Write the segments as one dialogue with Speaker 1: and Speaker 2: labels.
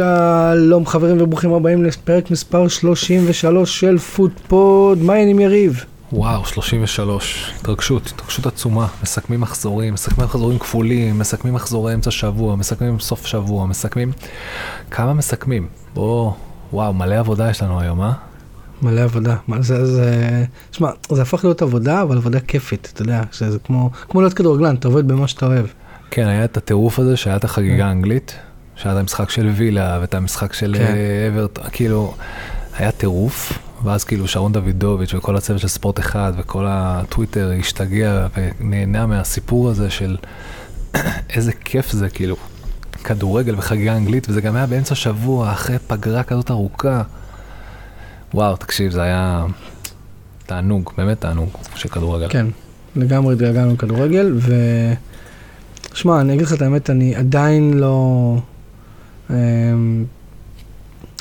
Speaker 1: שלום חברים וברוכים הבאים לפרק מספר 33 של פוטפוד, מה העניינים יריב?
Speaker 2: וואו, 33, התרגשות, התרגשות עצומה, מסכמים מחזורים, מסכמים מחזורים כפולים, מסכמים מחזורי אמצע שבוע, מסכמים סוף שבוע, מסכמים... כמה מסכמים? בוא, וואו, מלא עבודה יש לנו היום, אה?
Speaker 1: מלא עבודה, מה זה, זה, שמע, זה הפך להיות עבודה, אבל עבודה כיפית, אתה יודע, שזה כמו, כמו להיות כדורגלן, אתה עובד במה שאתה אוהב.
Speaker 2: כן, היה את הטירוף הזה שהיה את החגיגה האנגלית, שהיה את המשחק של וילה ואת המשחק של
Speaker 1: כן.
Speaker 2: אה, אברט, כאילו, היה טירוף, ואז כאילו שרון דוידוביץ' וכל הצוות של ספורט אחד וכל הטוויטר השתגע ונהנה מהסיפור הזה של איזה כיף זה, כאילו, כדורגל וחגיגה אנגלית, וזה גם היה באמצע שבוע, אחרי פגרה כזאת ארוכה. וואו, תקשיב, זה היה תענוג, באמת תענוג של כדורגל.
Speaker 1: כן, לגמרי התגעגענו לכדורגל, ו... שמע, אני אגיד לך את האמת, אני עדיין לא... אמ,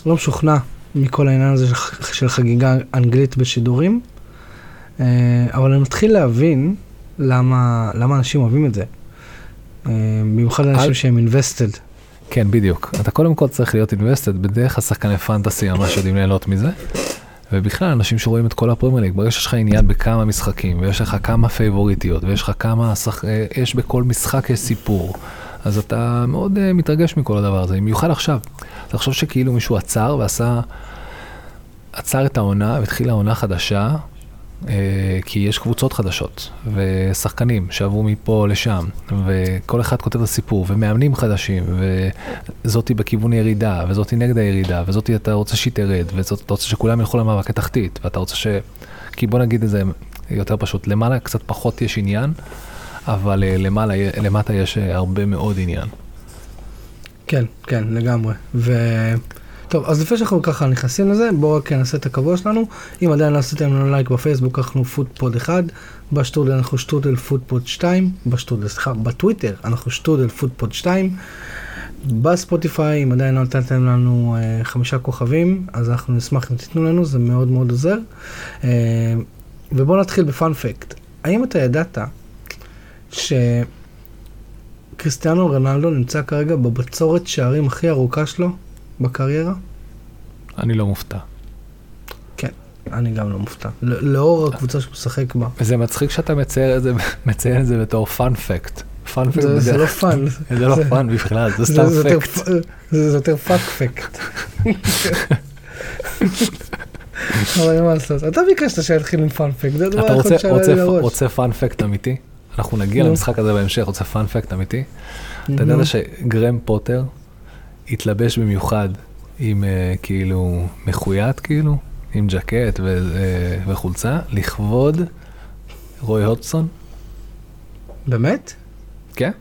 Speaker 1: לא משוכנע מכל העניין הזה של, חגיגה אנגלית בשידורים, אה, אבל אני מתחיל להבין למה, למה אנשים אוהבים את זה. אה, במיוחד אנשים שהם invested.
Speaker 2: כן, בדיוק. אתה קודם כל צריך להיות אינבסטד, בדרך כלל שחקני פנטסי ממש יודעים ליהנות מזה. ובכלל, אנשים שרואים את כל הפרמייר ליג, ברגע שיש לך עניין בכמה משחקים, ויש לך כמה פייבוריטיות, ויש לך כמה, שח... אה, יש בכל משחק יש סיפור, אז אתה מאוד uh, מתרגש מכל הדבר הזה, במיוחד עכשיו. תחשוב שכאילו מישהו עצר ועשה, עצר את העונה והתחילה עונה חדשה, uh, כי יש קבוצות חדשות, ושחקנים שעברו מפה לשם, וכל אחד כותב את הסיפור, ומאמנים חדשים, וזאתי בכיוון ירידה, וזאתי נגד הירידה, וזאתי אתה רוצה שהיא תרד, וזאת אתה רוצה שכולם ילכו למאבקי תחתית, ואתה רוצה ש... כי בוא נגיד את זה יותר פשוט, למעלה קצת פחות יש עניין, אבל אה, למעלה, למטה יש אה, הרבה מאוד עניין.
Speaker 1: כן, כן, לגמרי. ו... טוב, אז לפני שאנחנו ככה נכנסים לזה, בואו רק נעשה את הקבוע שלנו. אם עדיין לא עשיתם לנו לייק בפייסבוק, אנחנו פודפוד 1, בשטודל אנחנו שטודל פודפוד 2, בשטודל, סליחה, בטוויטר אנחנו שטודל פודפוד 2, בספוטיפיי, אם עדיין לא נתתם לנו אה, חמישה כוכבים, אז אנחנו נשמח אם תיתנו לנו, זה מאוד מאוד עוזר. אה, ובואו נתחיל בפאנפקט. האם אתה ידעת שקריסטיאנו רונלדו נמצא כרגע בבצורת שערים הכי ארוכה שלו בקריירה?
Speaker 2: אני לא מופתע.
Speaker 1: כן, אני גם לא מופתע. ל- לאור הקבוצה שהוא משחק בה.
Speaker 2: וזה מצחיק שאתה מציין את זה, מציין את זה בתור fun fact.
Speaker 1: fun fact זה, זה לא fun.
Speaker 2: זה לא fun בכלל, זה סתם
Speaker 1: זה fact. זה זה יותר fuck fact. אבל אין מה לעשות. אתה ביקשת שיתחיל עם fun fact, זה הדבר
Speaker 2: אתה
Speaker 1: היחיד שעלה לי לראש.
Speaker 2: רוצה fun fact אמיתי? אנחנו נגיע. למשחק הזה בהמשך, רוצה fun fact אמיתי? אתה. יודע שגראהם פוטר התלבש במיוחד עם אה, כאילו מחויט כאילו, עם ג'קט אה, וחולצה, לכבוד רוי הודסון?
Speaker 1: באמת?
Speaker 2: כן?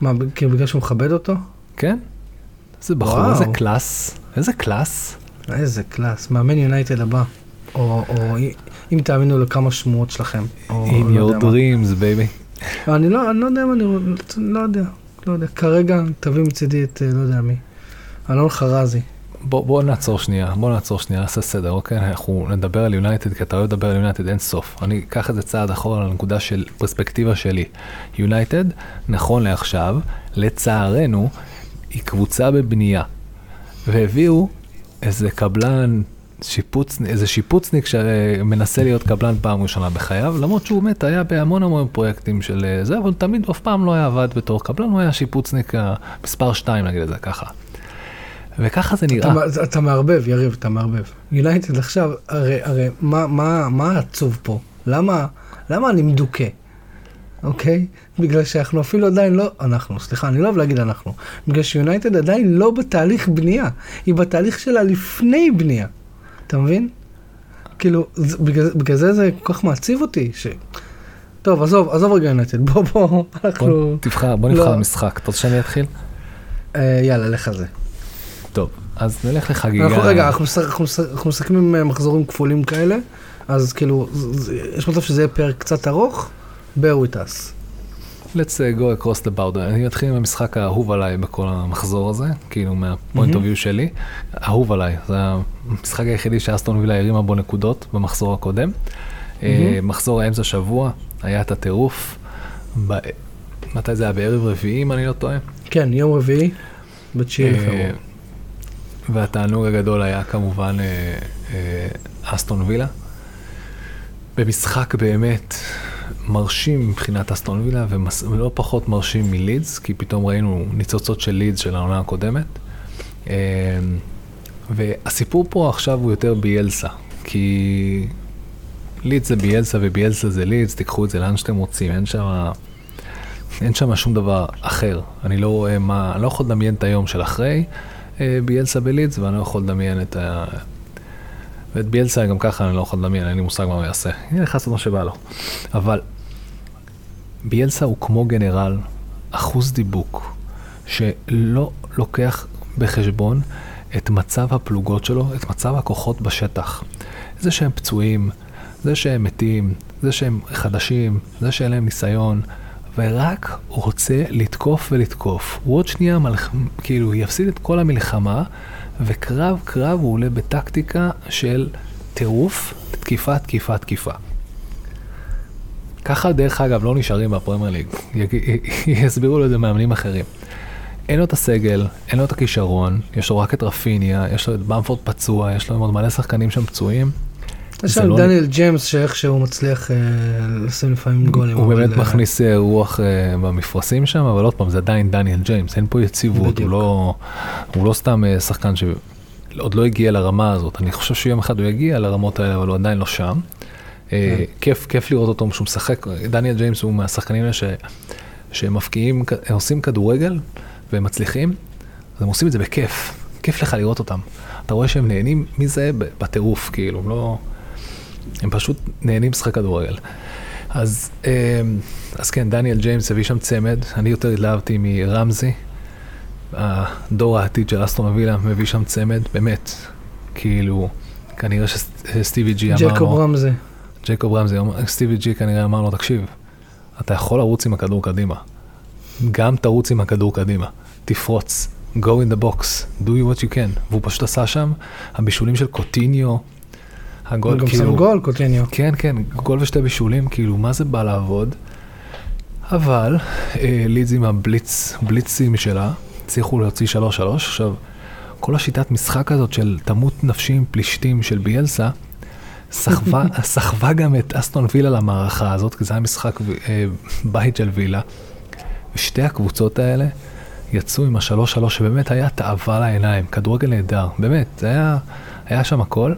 Speaker 1: מה, כאילו בגלל שהוא מכבד אותו?
Speaker 2: כן? איזה בחור. איזה קלאס, איזה קלאס.
Speaker 1: איזה קלאס, מאמן יונייטד הבא. או אם תאמינו לכמה שמועות שלכם.
Speaker 2: In
Speaker 1: לא
Speaker 2: your
Speaker 1: יודע מה.
Speaker 2: dreams, baby.
Speaker 1: אני לא, אני לא יודע מה אני לא יודע, לא יודע. כרגע תביא מצידי את, אה, לא יודע מי. אלון חרזי.
Speaker 2: בוא, בוא נעצור שנייה, בוא נעצור שנייה, נעשה סדר, אוקיי? אנחנו נדבר על יונייטד, כי אתה אוהב לדבר על יונייטד אין סוף. אני אקח את זה צעד אחורה לנקודה של פרספקטיבה שלי. יונייטד, נכון לעכשיו, לצערנו, היא קבוצה בבנייה. והביאו איזה קבלן, שיפוץ, איזה שיפוצניק שמנסה להיות קבלן פעם ראשונה בחייו, למרות שהוא באמת היה בהמון המון פרויקטים של אה, זה, אבל תמיד אף פעם לא היה עבד בתור קבלן, הוא היה שיפוצניק מספר 2 נגיד את זה ככה. וככה זה נראה.
Speaker 1: אתה, אתה מערבב, יריב, אתה מערבב. יונייטד עכשיו, הרי, הרי מה, מה, מה עצוב פה? למה, למה אני מדוכא? אוקיי? בגלל שאנחנו אפילו עדיין לא, אנחנו, סליחה, אני לא אוהב להגיד אנחנו. בגלל שיונייטד עדיין לא בתהליך בנייה. היא בתהליך שלה לפני בנייה. אתה מבין? כאילו, זה- בגלל, בגלל זה זה כל כך מעציב אותי. ש... טוב, עזוב, עזוב רגע יונייטד. בוא, בוא,
Speaker 2: בוא
Speaker 1: אנחנו...
Speaker 2: תבחר, בוא
Speaker 1: לא.
Speaker 2: נבחר משחק. אתה רוצה שאני אתחיל?
Speaker 1: אה, יאללה, לך על זה.
Speaker 2: טוב, אז נלך לחגיגה.
Speaker 1: אנחנו, רגע, אנחנו, אנחנו, אנחנו מסכמים אה, מחזורים כפולים כאלה, אז כאילו, ז- ז- יש מצב שזה יהיה פרק קצת ארוך, bear with us.
Speaker 2: Let's uh, go across the border. אני אתחיל עם המשחק האהוב עליי בכל המחזור הזה, כאילו מהפוינט אוף. ויו שלי. אהוב עליי, זה המשחק היחידי שאסטון וילה הרימה בו נקודות במחזור הקודם. אה, מחזור האמצע שבוע, היה את הטירוף. ב- מתי זה היה? בערב רביעי, אם אני לא טועה.
Speaker 1: כן, יום רביעי, ב-9
Speaker 2: אה,
Speaker 1: לפברואר.
Speaker 2: והתענוג הגדול היה כמובן אה, אסטון וילה. במשחק באמת מרשים מבחינת אסטון וילה ומס- ולא פחות מרשים מלידס, כי פתאום ראינו ניצוצות של לידס של העונה הקודמת. אה, והסיפור פה עכשיו הוא יותר ביאלסה, כי לידס זה ביאלסה וביאלסה זה לידס, תיקחו את זה לאן שאתם רוצים, אין שם... אין שם שום דבר אחר. אני לא רואה מה, אני לא יכול לדמיין את היום של אחרי אה, ביאלסה בלידס, ואני לא יכול לדמיין את ה... ואת ביאלסה גם ככה אני לא יכול לדמיין, אין לי מושג מה הוא יעשה. יהיה לך לעשות מה שבא לו. אבל ביאלסה הוא כמו גנרל, אחוז דיבוק, שלא לוקח בחשבון את מצב הפלוגות שלו, את מצב הכוחות בשטח. זה שהם פצועים, זה שהם מתים, זה שהם חדשים, זה שאין להם ניסיון, ורק רוצה לתקוף ולתקוף. הוא עוד שנייה מלח... כאילו יפסיד את כל המלחמה, וקרב קרב הוא עולה בטקטיקה של טירוף, תקיפה, תקיפה, תקיפה. ככה דרך אגב לא נשארים בפרמייר ליג, יג- יסבירו לו את זה מאמנים אחרים. אין לו את הסגל, אין לו את הכישרון, יש לו רק את רפיניה, יש לו את במפורד פצוע, יש לו עוד מלא שחקנים שם פצועים.
Speaker 1: יש שם
Speaker 2: לא-
Speaker 1: דניאל ג'יימס שאיכשהו מצליח אה, לשים לפעמים גולים.
Speaker 2: הוא באמת
Speaker 1: אה,
Speaker 2: מכניס אה, רוח אה, במפרשים שם, אבל עוד פעם, זה עדיין דניאל ג'יימס, אין פה יציבות, הוא. לא, הוא לא סתם אה, שחקן שעוד לא הגיע לרמה הזאת. אני חושב שיום אחד הוא יגיע לרמות האלה, אבל הוא עדיין לא שם. אה,
Speaker 1: כן.
Speaker 2: כיף, כיף לראות אותו שהוא משחק, דניאל ג'יימס הוא מהשחקנים האלה ש- שהם מפקיעים, הם עושים כדורגל והם מצליחים, אז הם עושים את זה בכיף, כיף לך לראות אותם. אתה רואה שהם נהנים מזה בטירוף, כאילו, הם לא... הם פשוט נהנים לשחק כדורגל. אז, אה, אז כן, דניאל ג'יימס הביא שם צמד, אני יותר התלהבתי מרמזי, הדור העתיד של אסטון וילה מביא שם צמד, באמת, כאילו, כנראה שסטיבי ג'י אמר
Speaker 1: ג'קוב
Speaker 2: לו,
Speaker 1: רמזי.
Speaker 2: ג'ייקוב רמזי, סטיבי ג'י כנראה אמר לו, תקשיב, אתה יכול לרוץ עם הכדור קדימה, גם תרוץ עם הכדור קדימה, תפרוץ, go in the box, do what you can, והוא פשוט עשה שם, הבישולים של קוטיניו, הגול,
Speaker 1: הוא גם
Speaker 2: כאילו,
Speaker 1: שם גול, קוטיניו.
Speaker 2: כן, כן, גול ושתי בישולים, כאילו, מה זה בא לעבוד? אבל אה, לידס עם הבליץ, בליצים שלה, הצליחו להוציא 3-3. עכשיו, כל השיטת משחק הזאת של תמות נפשי עם פלישתים של ביאלסה, סחבה, סחבה גם את אסטון וילה למערכה הזאת, כי זה היה משחק אה, בית של וילה. ושתי הקבוצות האלה יצאו עם השלוש שלוש שבאמת היה תאווה לעיניים, כדורגל נהדר, באמת, היה, היה שם הכל.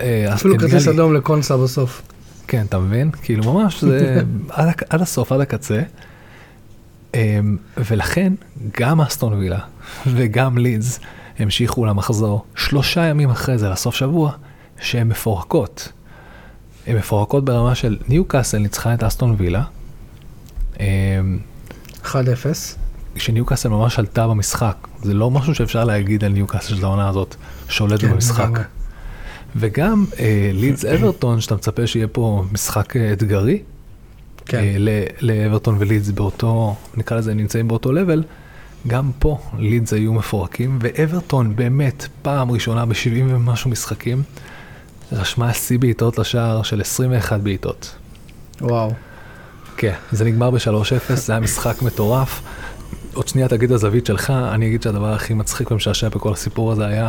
Speaker 2: אה,
Speaker 1: אפילו כרטיס
Speaker 2: לי-
Speaker 1: אדום לקונסה בסוף.
Speaker 2: כן, אתה מבין? כאילו ממש זה עד, עד הסוף, עד הקצה. אמ, ולכן גם אסטון וילה וגם לידס המשיכו למחזור שלושה ימים אחרי זה, לסוף שבוע, שהן מפורקות. הן מפורקות ברמה של ניו קאסל ניצחה את אסטון וילה, אמ,
Speaker 1: 1-0.
Speaker 2: שניו קאסל ממש עלתה במשחק. זה לא משהו שאפשר להגיד על ניו קאסל של העונה הזאת, שולט
Speaker 1: כן,
Speaker 2: במשחק. וגם אה, לידס אברטון, שאתה מצפה שיהיה פה משחק אה, אתגרי,
Speaker 1: כן.
Speaker 2: אה, לאברטון ולידס באותו, נקרא לזה, נמצאים באותו לבל, גם פה לידס היו מפורקים, ואברטון באמת, פעם ראשונה ב-70 ומשהו משחקים, רשמה שיא בעיטות לשער של 21 בעיטות.
Speaker 1: וואו.
Speaker 2: כן, זה נגמר ב-3-0, זה היה משחק מטורף. עוד שנייה תגיד הזווית שלך, אני אגיד שהדבר הכי מצחיק ומשעשע בכל הסיפור הזה היה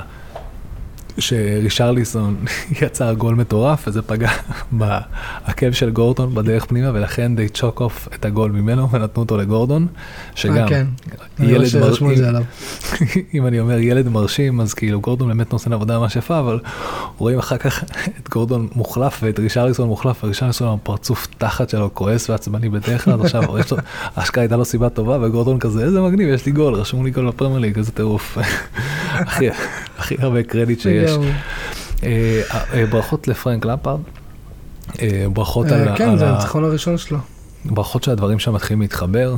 Speaker 2: שרישרליסון יצר גול מטורף וזה פגע בעקב של גורדון בדרך פנימה ולכן די צ'וק אוף את הגול ממנו ונתנו אותו לגורדון שגם
Speaker 1: אה, כן. רואה
Speaker 2: ילד
Speaker 1: עליו.
Speaker 2: אם אני אומר ילד מרשים אז כאילו גורדון באמת נותן עבודה ממש יפה אבל רואים אחר כך את גורדון מוחלף ואת רישרליסון מוחלף ורישרליסון הפרצוף תחת שלו כועס ועצבני בדרך כלל עכשיו יש לו אשכרה הייתה לו סיבה טובה וגורדון כזה איזה מגניב יש לי גול רשמו לי גול בפרמייר ליג איזה טירוף הכי הרבה קרדיט שיש. אה, אה, ברכות לפרנק למפארד. אה, ברכות על ה-
Speaker 1: כן, זה הניצחון הראשון שלו.
Speaker 2: ברכות שהדברים שם מתחילים להתחבר.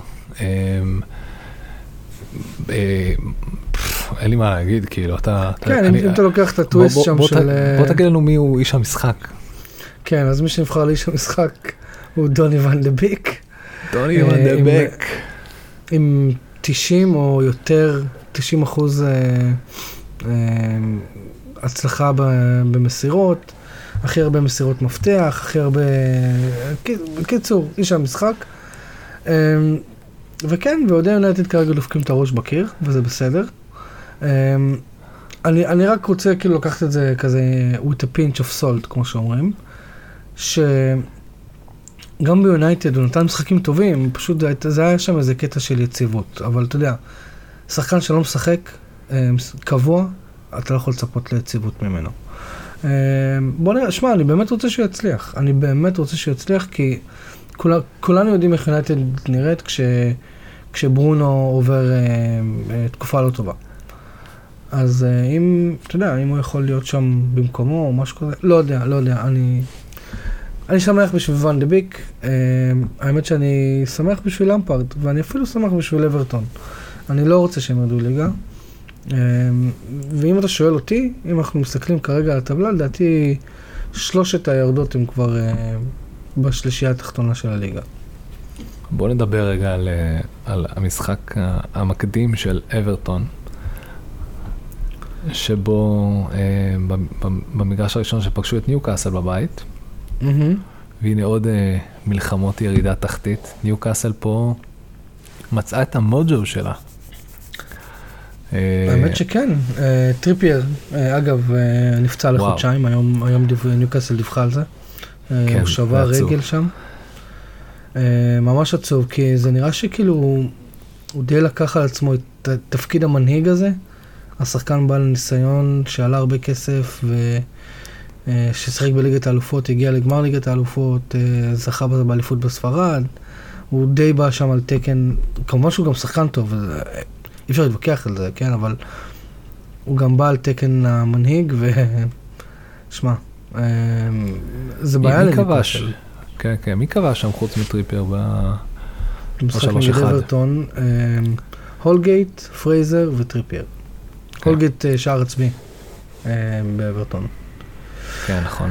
Speaker 2: אין לי מה להגיד, כאילו, אתה...
Speaker 1: כן, אם אתה לוקח את הטוויסט שם של...
Speaker 2: בוא תגיד לנו מי הוא איש המשחק.
Speaker 1: כן, אז מי שנבחר לאיש המשחק הוא דוני ואן דה ביק,
Speaker 2: טוני
Speaker 1: אה,
Speaker 2: וואן דה בק.
Speaker 1: עם 90 או יותר, 90 אחוז הצלחה ב- במסירות, הכי הרבה מסירות מפתח, הכי הרבה... בקיצור, איש המשחק. אה, וכן, ואוהדי יונייטד כרגע דופקים את הראש בקיר, וזה בסדר. אני, אני רק רוצה כאילו לקחת את זה כזה with a pinch of salt, כמו שאומרים, שגם ביונייטד הוא נתן משחקים טובים, פשוט זה, זה היה שם איזה קטע של יציבות, אבל אתה יודע, שחקן שלא משחק קבוע, אתה לא יכול לצפות ליציבות ממנו. אמ, בוא נראה, שמע, אני באמת רוצה שהוא יצליח. אני באמת רוצה שהוא יצליח, כי כול, כולנו יודעים איך יונייטד נראית כש, כשברונו עובר אה, אה, תקופה לא טובה. אז אה, אם, אתה יודע, אם הוא יכול להיות שם במקומו או משהו כזה, לא יודע, לא יודע, אני... אני שמח בשביל ואן דה ביק, האמת שאני שמח בשביל למפארד, ואני אפילו שמח בשביל אברטון. אני לא רוצה שהם ירדו ליגה. אה, ואם אתה שואל אותי, אם אנחנו מסתכלים כרגע על הטבלה, לדעתי שלושת הירדות הם כבר אה, בשלישייה התחתונה של הליגה.
Speaker 2: בוא נדבר רגע על, אה, על המשחק המקדים של אברטון, שבו אה, במגרש הראשון שפגשו את ניוקאסל בבית, mm-hmm. והנה עוד אה, מלחמות ירידה תחתית. ניוקאסל פה מצאה את המוג'ו שלה.
Speaker 1: אה, האמת שכן, אה, טריפייר, אה, אגב, נפצע לחודשיים, היום, היום ניוקאסל דיווחה על זה. כן, הוא שבר רגל שם. ממש עצוב, כי זה נראה שכאילו הוא די לקח על עצמו את תפקיד המנהיג הזה. השחקן בעל ניסיון שעלה הרבה כסף וששיחק בליגת האלופות, הגיע לגמר ליגת האלופות, זכה באליפות בספרד. הוא די בא שם על תקן, כמובן שהוא גם שחקן טוב, אי אפשר להתווכח על זה, כן, אבל הוא גם בא על תקן המנהיג, ו... שמע, אמ, זה בעיה
Speaker 2: לניקוסל. כן, כן, מי קבע שם חוץ מטריפר ב...
Speaker 1: משחק נגד אוורטון, אמ, הולגייט, פרייזר וטריפייר. כן. הולגייט אה, שער עצמי אמ, באוורטון.
Speaker 2: כן, נכון.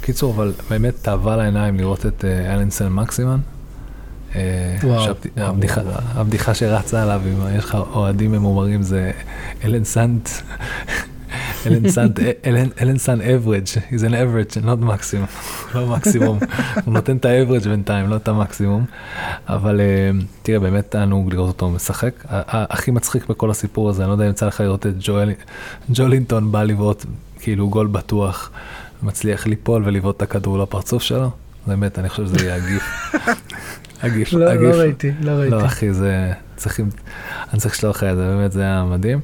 Speaker 2: קיצור, אבל באמת תאווה לעיניים לראות את אה, אלן סן מקסימן. אה, הבדיחה שרצה עליו, אם יש לך אוהדים ממורמרים, זה אלן סנט, אלן סנט average, he's an average, not maximum, לא מקסימום, הוא נותן את האברג' בינתיים, לא את המקסימום, אבל אה, תראה, באמת תענוג לראות אותו משחק. הכי מצחיק בכל הסיפור הזה, אני לא יודע אם יצא לך לראות את ג'ולינטון בא לבעוט כאילו גול בטוח, מצליח ליפול ולבעוט את הכדור לפרצוף שלו. באמת, אני חושב שזה יהיה הגיף.
Speaker 1: הגיף, לא, הגיף. לא ראיתי, לא ראיתי.
Speaker 2: לא, אחי, זה, צריכים, אני צריך לשלוח לך את זה, באמת, זה היה מדהים.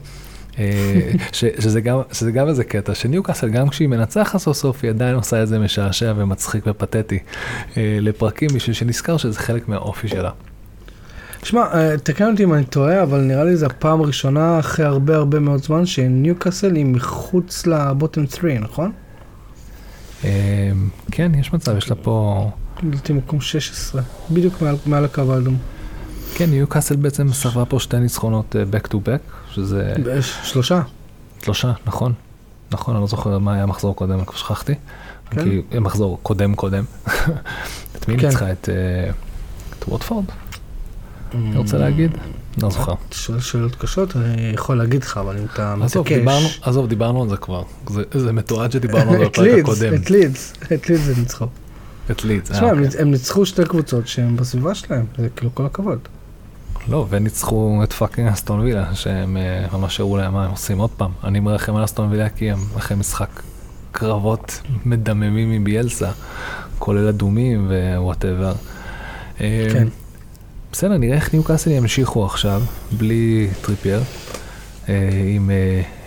Speaker 2: אה, ש, שזה, גם, שזה גם איזה קטע, שניוקאסל, גם כשהיא מנצחת סוף סוף, היא עדיין עושה את זה משעשע ומצחיק ופתטי אה, לפרקים, בשביל שנזכר שזה חלק מהאופי שלה.
Speaker 1: שמע, אה, תקן אותי אם אני טועה, אבל נראה לי זו הפעם הראשונה אחרי הרבה הרבה מאוד זמן שניוקאסל היא מחוץ לבוטם 3, נכון?
Speaker 2: כן, יש מצב, יש לה פה...
Speaker 1: לדעתי מקום 16, בדיוק מעל, מעל הקו האדום.
Speaker 2: כן, ניוקאסל בעצם סבבה פה שתי ניצחונות uh, back to back, שזה...
Speaker 1: שלושה.
Speaker 2: שלושה, נכון. נכון, אני לא זוכר מה היה המחזור קודם, אני כבר שכחתי. כן? כי אה, מחזור קודם קודם. את מי כן. ניצחה? את, את ווטפורד? אני רוצה להגיד? לא זוכר.
Speaker 1: שואל שאלות קשות, אני יכול להגיד לך, אבל אם אתה
Speaker 2: מתעקש... עזוב, דיברנו על זה כבר. זה מתועד שדיברנו על זה בפרק הקודם.
Speaker 1: את לידס, את לידס זה ניצחו.
Speaker 2: את לידס.
Speaker 1: תשמע, הם, הם ניצחו שתי קבוצות שהן בסביבה שלהם, זה כאילו כל הכבוד.
Speaker 2: לא, וניצחו את fucking אסטון וילה, שהם uh, ממש הראו להם מה הם עושים עוד פעם. אני מרחם על אסטון וילה כי הם אחרי משחק קרבות מדממים עם ביאלסה, כולל אדומים ו whatever. אה, כן. בסדר, נראה איך ניוקאסל ימשיכו עכשיו, בלי טריפייר, אה, עם,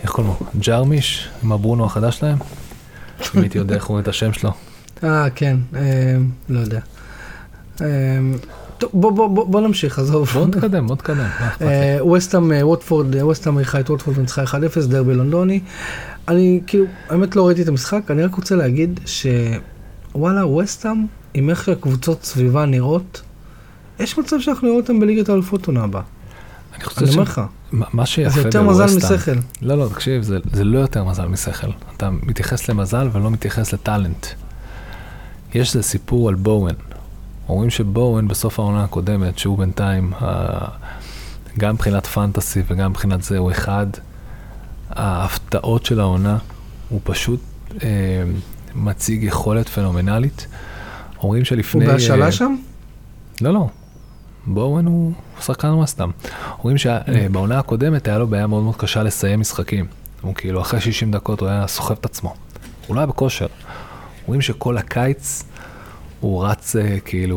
Speaker 2: איך קוראים לו, ג'רמיש, עם הברונו החדש שלהם. אם הייתי יודע איך קוראים את השם שלו.
Speaker 1: אה, כן, אה, לא יודע. אה, טוב, בוא, בוא, בוא, בוא נמשיך, עזוב.
Speaker 2: בוא נתקדם, בוא נתקדם.
Speaker 1: ווסטהאם, ווטפורד, ווסטהאם אירחה את ווטפורד וניצחה 1-0, דרבי לונדוני. אני כאילו, האמת לא ראיתי את המשחק, אני רק רוצה להגיד שוואלה, ווסטהאם, עם איך שהקבוצות סביבה נראות, יש מצב שאנחנו נראה אותם בליגת האלופות עונה הבאה.
Speaker 2: אני חושב ש... אומר לך. מה שיפה
Speaker 1: זה יותר מזל משכל.
Speaker 2: לא, לא, תקשיב, זה, זה לא יותר מזל משכל. אתה מתייחס למזל ולא מתייחס לטאלנט. יש איזה סיפור על בואן. אומרים שבואן בסוף העונה הקודמת, שהוא בינתיים, גם מבחינת פנטסי וגם מבחינת זה, הוא אחד ההפתעות של העונה, הוא פשוט אה, מציג יכולת פנומנלית. אומרים שלפני...
Speaker 1: הוא בהשאלה אה, שם?
Speaker 2: לא, לא. בואוין הוא שחקן ווסטאם. אומרים שבעונה הקודמת היה לו בעיה מאוד מאוד קשה לסיים משחקים. הוא כאילו אחרי 60 דקות הוא היה סוחב את עצמו. הוא לא היה בכושר. אומרים שכל הקיץ הוא רץ אה, כאילו,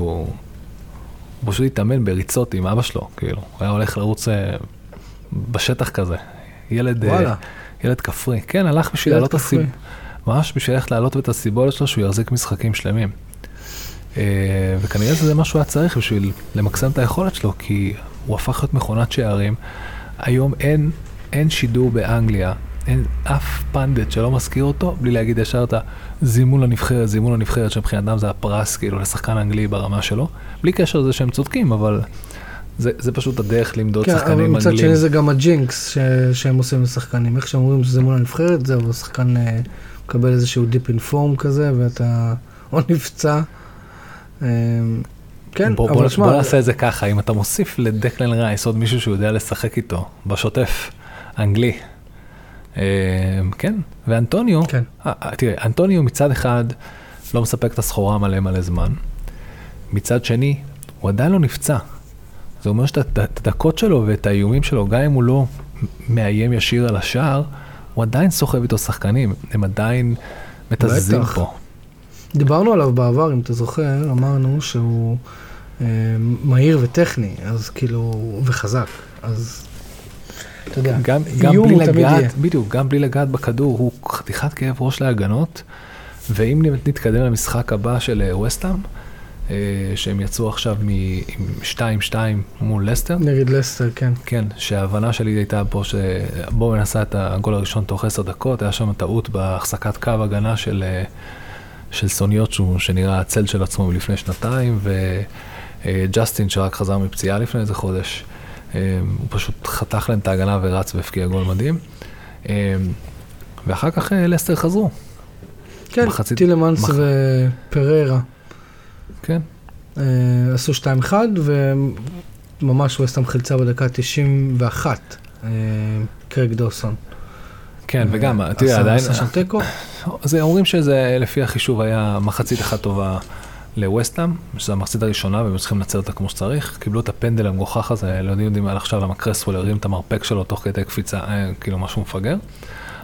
Speaker 2: הוא פשוט התאמן בריצות עם אבא שלו, כאילו. הוא היה הולך לרוץ אה, בשטח כזה. ילד, אה,
Speaker 1: וואלה.
Speaker 2: ילד כפרי. כן, הלך בשביל לעלות את
Speaker 1: כפרי.
Speaker 2: הסיב... ממש בשביל ללכת להעלות את הסיבולת שלו שהוא יחזיק משחקים שלמים. אה, וכנראה שזה מה שהוא היה צריך בשביל למקסם את היכולת שלו, כי הוא הפך להיות מכונת שערים. היום אין, אין שידור באנגליה, אין אף פנדט שלא מזכיר אותו, בלי להגיד ישר את הזימון לנבחרת, זימון לנבחרת, שמבחינתם זה הפרס כאילו לשחקן אנגלי ברמה שלו. בלי קשר לזה שהם צודקים, אבל זה, זה פשוט הדרך למדוד
Speaker 1: כן, אבל
Speaker 2: שחקנים
Speaker 1: מצד
Speaker 2: אנגלים.
Speaker 1: שני זה גם ה jinx ש- שהם עושים לשחקנים. איך שהם אומרים שזה מול הנבחרת, זהו, השחקן אה, מקבל איזשהו dip in form כזה, ואתה או נפצע. אה, כן,
Speaker 2: בוא,
Speaker 1: אבל
Speaker 2: בוא,
Speaker 1: שמע,
Speaker 2: בוא נעשה את זה ככה, אם אתה מוסיף לדקלן רייס עוד מישהו שהוא יודע לשחק איתו, בשוטף, אנגלי. אה, כן, ואנטוניו,
Speaker 1: כן.
Speaker 2: אה, אה, תראה, אנטוניו מצד אחד לא מספק את הסחורה מלא מלא זמן, מצד שני, הוא עדיין לא נפצע. זה אומר שאת את הדקות שלו ואת האיומים שלו, גם אם הוא לא מאיים ישיר על השער, הוא עדיין סוחב איתו שחקנים, הם עדיין מתזזים. פה.
Speaker 1: דיברנו עליו בעבר, אם אתה זוכר, אמרנו שהוא אה, מהיר וטכני, אז כאילו, וחזק, אז אתה יודע,
Speaker 2: גם, גם
Speaker 1: איום הוא תמיד יהיה.
Speaker 2: לגעת, בדיוק, גם בלי לגעת בכדור, הוא חתיכת כאב ראש להגנות, ואם נתקדם למשחק הבא של אה, וסטאם, אה, שהם יצאו עכשיו מ- עם 2-2 מול לסטר,
Speaker 1: נגד לסטר, כן.
Speaker 2: כן, שההבנה שלי הייתה פה שבואו נעשה את הגול הראשון תוך 10 דקות, היה שם טעות בהחזקת קו הגנה של, אה, של סוניות שהוא, שנראה הצל של עצמו מלפני שנתיים, וג'סטין שרק חזר מפציעה לפני איזה חודש, הוא פשוט חתך להם את ההגנה ורץ והפקיע גול מדהים. אה, ואחר כך אה, לסטר חזרו,
Speaker 1: כן,
Speaker 2: מחצית-
Speaker 1: טילמנס
Speaker 2: מח-
Speaker 1: ופררה
Speaker 2: כן.
Speaker 1: אה, עשו 2-1, וממש וסטהאם חילצה בדקה 91, אה, קרק דוסון.
Speaker 2: כן, וגם,
Speaker 1: אה,
Speaker 2: תראה, עדיין,
Speaker 1: עשה שם תיקו.
Speaker 2: אומרים שזה לפי החישוב היה מחצית אחת טובה לווסטהאם, שזו המחצית הראשונה והם צריכים לנצל אותה כמו שצריך. קיבלו את הפנדל המגוחך הזה, לא יודעים על עכשיו למה קרסוול הרים את המרפק שלו תוך כדי קפיצה, אה, כאילו משהו מפגר.
Speaker 1: אה,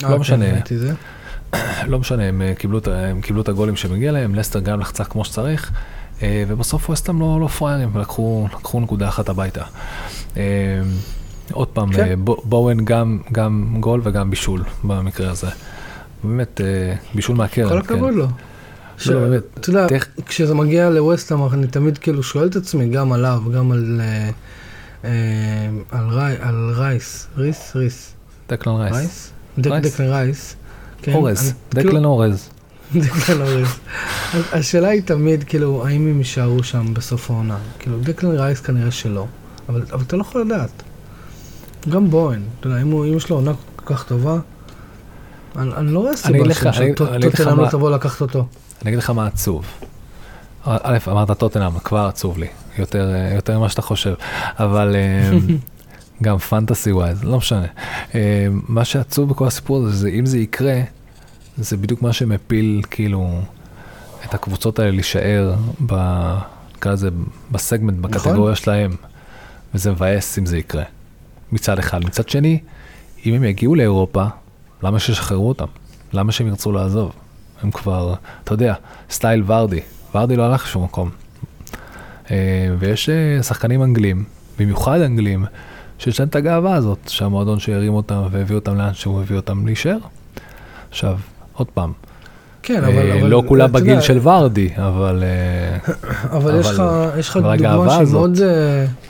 Speaker 2: לא
Speaker 1: כן,
Speaker 2: משנה.
Speaker 1: ראיתי זה.
Speaker 2: לא משנה, הם קיבלו, את ה- הם קיבלו את הגולים שמגיע להם, לסטר גם לחצה כמו שצריך, אה, ובסוף ווסטהאם לא, לא פראיירים, ולקחו לקחו נקודה אחת הביתה. עוד פעם,
Speaker 1: כן.
Speaker 2: בו- בואוין גם, גם גול וגם בישול במקרה הזה. באמת, בישול מהקרן.
Speaker 1: כל
Speaker 2: כן.
Speaker 1: הכבוד לו. ש-
Speaker 2: לא, באמת,
Speaker 1: אתה יודע,
Speaker 2: תכף-
Speaker 1: כשזה מגיע לווסטהאם, אני תמיד כאילו שואל את עצמי, גם עליו, גם על אה, אה, על רי- על רייס, ריס, ריס,
Speaker 2: דקלן רייס.
Speaker 1: רייס? דק-
Speaker 2: רייס.
Speaker 1: דקלן רייס. כן,
Speaker 2: אורז,
Speaker 1: אני- כאילו-
Speaker 2: דקלן אורז.
Speaker 1: דקלן אורז. השאלה היא תמיד, כאילו, האם הם יישארו שם בסוף העונה? כאילו, דקלן רייס כנראה שלא, אבל אבל אתה לא יכול לדעת. גם בוהן, אתה יודע, אם הוא- אם יש לו עונה כל כך טובה, אני אני לא רואה סיבה
Speaker 2: מה-
Speaker 1: לא תבוא לקחת אותו.
Speaker 2: אני אגיד לך מה עצוב. א', אמרת טוטנאם, כבר עצוב לי, יותר, אה, יותר ממה שאתה חושב, אבל אה, גם פנטסי ווייז, לא משנה. אה, מה שעצוב בכל הסיפור הזה, זה אם זה יקרה, זה בדיוק מה שמפיל כאילו את הקבוצות האלה להישאר, נקרא לזה, בסגמנט, בקטגוריה שלהם, וזה מבאס אם זה יקרה. מצד אחד. מצד שני, אם הם יגיעו לאירופה, למה שישחררו אותם? למה שהם ירצו לעזוב? הם כבר, אתה יודע, סטייל ורדי, ורדי לא הלך לשום מקום. אה, ויש אה, שחקנים אנגלים, במיוחד אנגלים, שיש להם את הגאווה הזאת, שהמועדון שהרים אותם והביא אותם לאן שהוא הביא אותם להישאר. עכשיו, עוד פעם,
Speaker 1: כן,
Speaker 2: אה,
Speaker 1: אבל... אבל
Speaker 2: לא כולם
Speaker 1: אתה
Speaker 2: בגיל
Speaker 1: יודע,
Speaker 2: של ורדי, אבל אה,
Speaker 1: אבל יש
Speaker 2: אבל-
Speaker 1: לך, יש לך
Speaker 2: אבל
Speaker 1: דוגמה שהיא מאוד,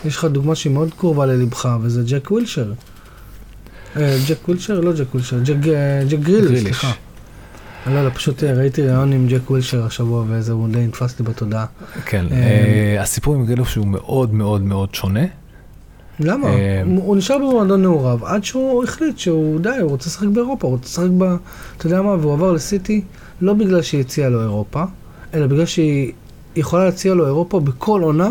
Speaker 1: יש לך דוגמה שהיא מאוד קרובה ללבך, וזה ג'ק ווילשר. ג'ק ווילשר? לא ג'ק ווילשר, ג'ק ג'ק גריליש. סליחה. לא, לא, פשוט אה, ראיתי ראיון עם ג'ק ווילשר השבוע, וזה הוא די נתפס לי בתודעה.
Speaker 2: כן,
Speaker 1: אה,
Speaker 2: אה, הסיפור עם גרילוף שהוא מאוד מאוד מאוד שונה.
Speaker 1: למה? הוא נשאר במועדון נעוריו, עד שהוא החליט שהוא די, הוא רוצה לשחק באירופה, הוא רוצה לשחק ב... אתה יודע מה? והוא עבר לסיטי, לא בגלל שהיא הציעה לו אירופה, אלא בגלל שהיא יכולה להציע לו אירופה בכל עונה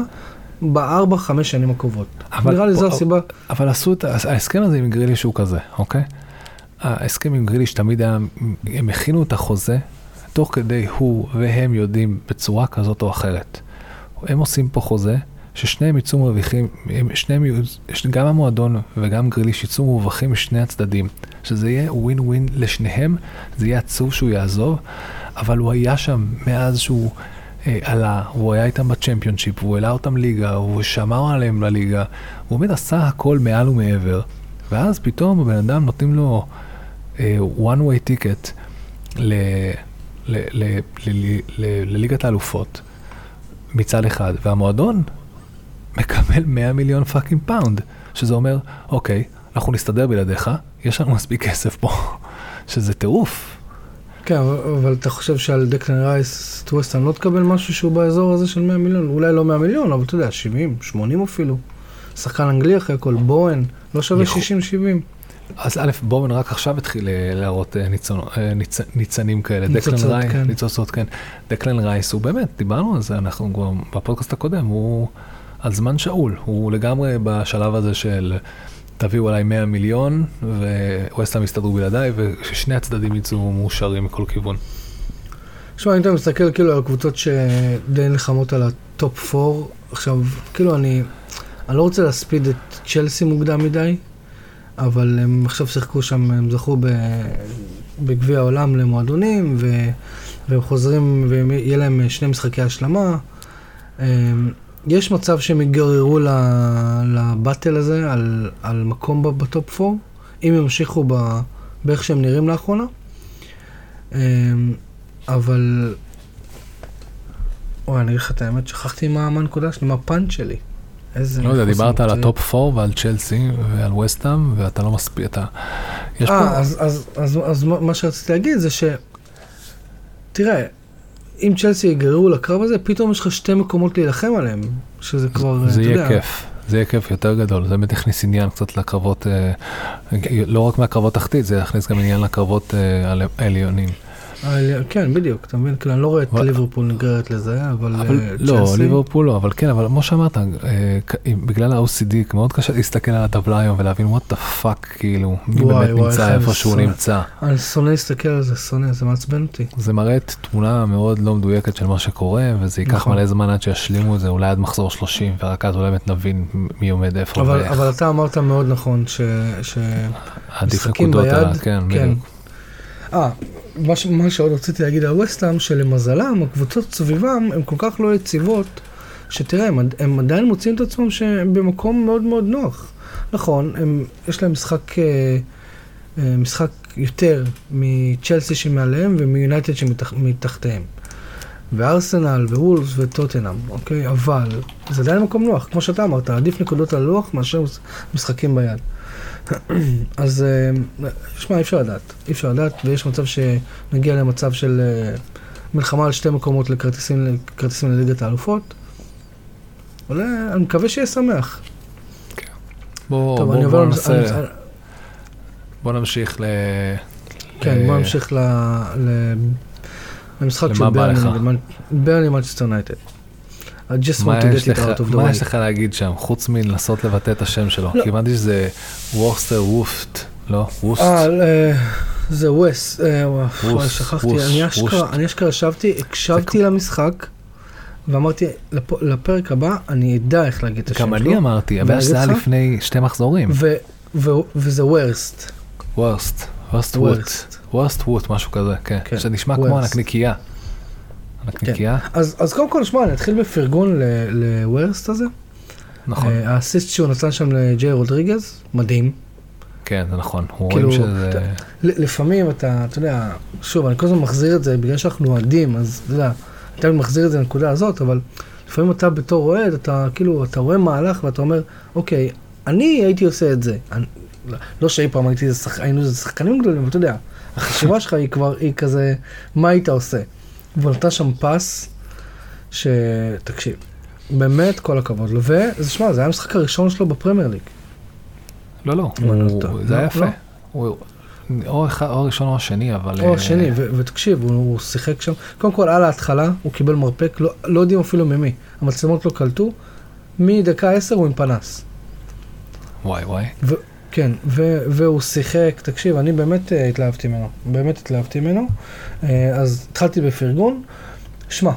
Speaker 1: בארבע, חמש שנים הקרובות. נראה לי זו הסיבה.
Speaker 2: אבל עשו את ההסכם הזה עם גריליש הוא כזה, אוקיי? ההסכם עם גריליש תמיד היה, הם הכינו את החוזה, תוך כדי הוא והם יודעים בצורה כזאת או אחרת. הם עושים פה חוזה ששניהם יצאו מרוויחים, הם- שניהם, גם המועדון וגם גריליש יצאו מרווחים משני הצדדים, שזה יהיה ווין ווין לשניהם, זה יהיה עצוב שהוא יעזוב, אבל הוא היה שם מאז שהוא אה, עלה, הוא היה איתם בצ'מפיונשיפ, הוא העלה אותם ליגה, הוא שמר עליהם לליגה, הוא באמת עשה הכל מעל ומעבר, ואז פתאום הבן אדם נותנים לו one way ticket לליגת האלופות מצד אחד, והמועדון מקבל 100 מיליון fucking pound, שזה אומר, אוקיי, אנחנו נסתדר בלעדיך, יש לנו מספיק כסף פה, שזה טירוף.
Speaker 1: כן, אבל, אתה חושב שעל דקלן רייס, ווסטהאם לא תקבל משהו שהוא באזור הזה של 100 מיליון? אולי לא 100 מיליון, אבל אתה יודע, 70, 80 אפילו. שחקן אנגלי אחרי הכל, בואן, לא שווה
Speaker 2: יכול-
Speaker 1: 60-70.
Speaker 2: אז א', בואן רק עכשיו התחיל אה, להראות אה, אה, ניצ, ניצנים כאלה,
Speaker 1: ניצוצות,
Speaker 2: דקלן רייס,
Speaker 1: כן.
Speaker 2: ניצוצות, כן. דקלן רייס הוא באמת, דיברנו על זה, אנחנו כבר בפודקאסט הקודם, הוא על זמן שאול, הוא לגמרי בשלב הזה של תביאו עליי 100 מיליון וווסטהאם יסתדרו בלעדיי וששני הצדדים יצאו מאושרים מכל כיוון.
Speaker 1: שמע, אם אתה מסתכל כאילו על הקבוצות שדי נלחמות על ה top 4, עכשיו, כאילו אני, אני לא רוצה להספיד את צ'לסי מוקדם מדי, אבל הם עכשיו שיחקו שם, הם זכו בגביע העולם למועדונים, ו, והם חוזרים, ויהיה להם שני משחקי השלמה. אמ, יש מצב שהם ייגררו ל- ל battle הזה על, על מקום ב top 4, אם ימשיכו ב- באיך שהם נראים לאחרונה. אמ, אבל... וואי, אני אגיד לך את האמת, שכחתי מה הנקודה שלי, מה הפאנץ' שלי. איזה...
Speaker 2: לא יודע, דיברת על.
Speaker 1: ה
Speaker 2: top 4 ועל צ'לסי ועל וסטהאם ואתה לא מספיק, אתה... יש פה...
Speaker 1: אה, אז, אז, אז, אז מה שרציתי להגיד זה ש... תראה, אם צ'לסי יגררו לקרב הזה, פתאום יש לך שתי מקומות להילחם עליהם, שזה כבר,
Speaker 2: זה
Speaker 1: אתה
Speaker 2: יהיה
Speaker 1: יודע,
Speaker 2: כיף, זה יהיה כיף יותר גדול, זה באמת יכניס עניין קצת לקרבות, אה, לא רק מהקרבות תחתית, זה יכניס גם עניין לקרבות אה, על- העליונים.
Speaker 1: כן, בדיוק, אתה מבין? כאילו, אני לא רואה את ליברפול נגררת לזה, אבל אה,
Speaker 2: לא, ליברפול לא, אבל כן, אבל כמו שאמרת, אה, בגלל ה-OCD, מאוד קשה להסתכל על הטבלה היום ולהבין what the fuck, כאילו, מי באמת נמצא איפה שהוא. נמצא.
Speaker 1: אני שונא להסתכל על זה, שונא, זה מעצבן אותי.
Speaker 2: זה מראה תמונה מאוד לא מדויקת של מה שקורה, וזה ייקח
Speaker 1: נכון.
Speaker 2: מלא זמן עד שישלימו את זה, אולי עד מחזור 30, ורק אז אולי באמת נבין מי עומד איפה ואיך.
Speaker 1: אבל אתה אמרת מאוד נכון, ש... ש...
Speaker 2: עדיף
Speaker 1: משחקים
Speaker 2: נקודות
Speaker 1: ביד,
Speaker 2: כן,
Speaker 1: כן.
Speaker 2: בדיוק.
Speaker 1: מה, ש... מה שעוד רציתי להגיד על וסטאם, שלמזלם, הקבוצות סביבם הן כל כך לא יציבות, שתראה, הם, הם עדיין מוצאים את עצמם שהם במקום מאוד מאוד נוח. נכון, הם, יש להם משחק, אה, אה, משחק יותר מצ'לסי שמעליהם ומיונייטד שמתחתיהם. וארסנל ווולפס וטוטנאם, אוקיי? אבל זה עדיין מקום נוח, כמו שאתה אמרת, עדיף נקודות על הלוח מאשר מש- משחקים ביד. אז אה, שמע, אי אפשר לדעת, אי אפשר לדעת, ויש מצב שנגיע למצב של אה, מלחמה על שתי מקומות לכרטיסים, לכרטיסים לליגת האלופות. אבל אני מקווה שיהיה שמח.
Speaker 2: בוא
Speaker 1: טוב,
Speaker 2: בוא- בוא. ננסה,
Speaker 1: אני-
Speaker 2: בוא נמשיך ל...
Speaker 1: כן,
Speaker 2: ל-
Speaker 1: בוא נמשיך ל... ל- למשחק של ברנלי ברנלי מנצ'סטר יונייטד. I just want to get it out of the
Speaker 2: מה יש
Speaker 1: way.
Speaker 2: לך להגיד שם, חוץ מלנסות לבטא את השם שלו?
Speaker 1: לא.
Speaker 2: כי הבנתי שזה וורסטר וופט, לא? וורסט?
Speaker 1: אה, אה, זה אה, וואו,
Speaker 2: ווס,
Speaker 1: וואי, שכחתי, אני אשכרה, ישבתי, הקשבתי למשחק, ואמרתי, לפ- לפרק הבא אני אדע איך להגיד את השם
Speaker 2: גם
Speaker 1: שלו.
Speaker 2: אני אמרתי, אבל זה היה? לפני שתי מחזורים.
Speaker 1: ו- ו- וזה וורסט.
Speaker 2: וורסט, וורסט ווט,
Speaker 1: וורסט.
Speaker 2: ווט, משהו כזה, כן.
Speaker 1: כן,
Speaker 2: שנשמע כמו
Speaker 1: וורסט.
Speaker 2: הנקניקייה. הנקניקייה,
Speaker 1: אז אז קודם כל, שמע, אני אתחיל בפרגון לוורסט הזה.
Speaker 2: נכון,
Speaker 1: אה, האסיסט שהוא נתן שם לג'יי רודריגז, מדהים.
Speaker 2: כן, זה נכון. רואים
Speaker 1: כאילו,
Speaker 2: שזה...
Speaker 1: ל- לפעמים אתה, אתה יודע, שוב, אני כל הזמן מחזיר את זה בגלל שאנחנו אוהדים, אז אתה יודע, אני תמיד מחזיר את זה לנקודה הזאת, אבל לפעמים אתה בתור אוהד, אתה כאילו, אתה רואה מהלך ואתה אומר, אוקיי, אני הייתי עושה את זה. אני, לא- שאי פעם הייתי, שח- היינו איזה שחקנים גדולים, אבל אתה יודע, החשיבה שלך היא כבר, היא כזה, מה היית עושה? נתן שם פס, שתקשיב, באמת כל הכבוד לו, ושמע, זה היה המשחק הראשון שלו בפרמייר ליג.
Speaker 2: לא, לא,
Speaker 1: לא
Speaker 2: הוא-. זה היה
Speaker 1: לא,
Speaker 2: יפה.
Speaker 1: לא.
Speaker 2: הוא- או הראשון או השני, אבל...
Speaker 1: או
Speaker 2: אה,
Speaker 1: השני, ותקשיב, הוא, הוא שיחק שם, קודם כל על ההתחלה הוא קיבל מרפק, לא, לא יודעים אפילו ממי, המצלמות לא קלטו, מדקה 10 הוא עם פנס.
Speaker 2: וואי וואי.
Speaker 1: כן, ו- והוא שיחק, תקשיב, אני באמת uh, התלהבתי ממנו, באמת התלהבתי ממנו, uh, אז התחלתי בפרגון. שמע,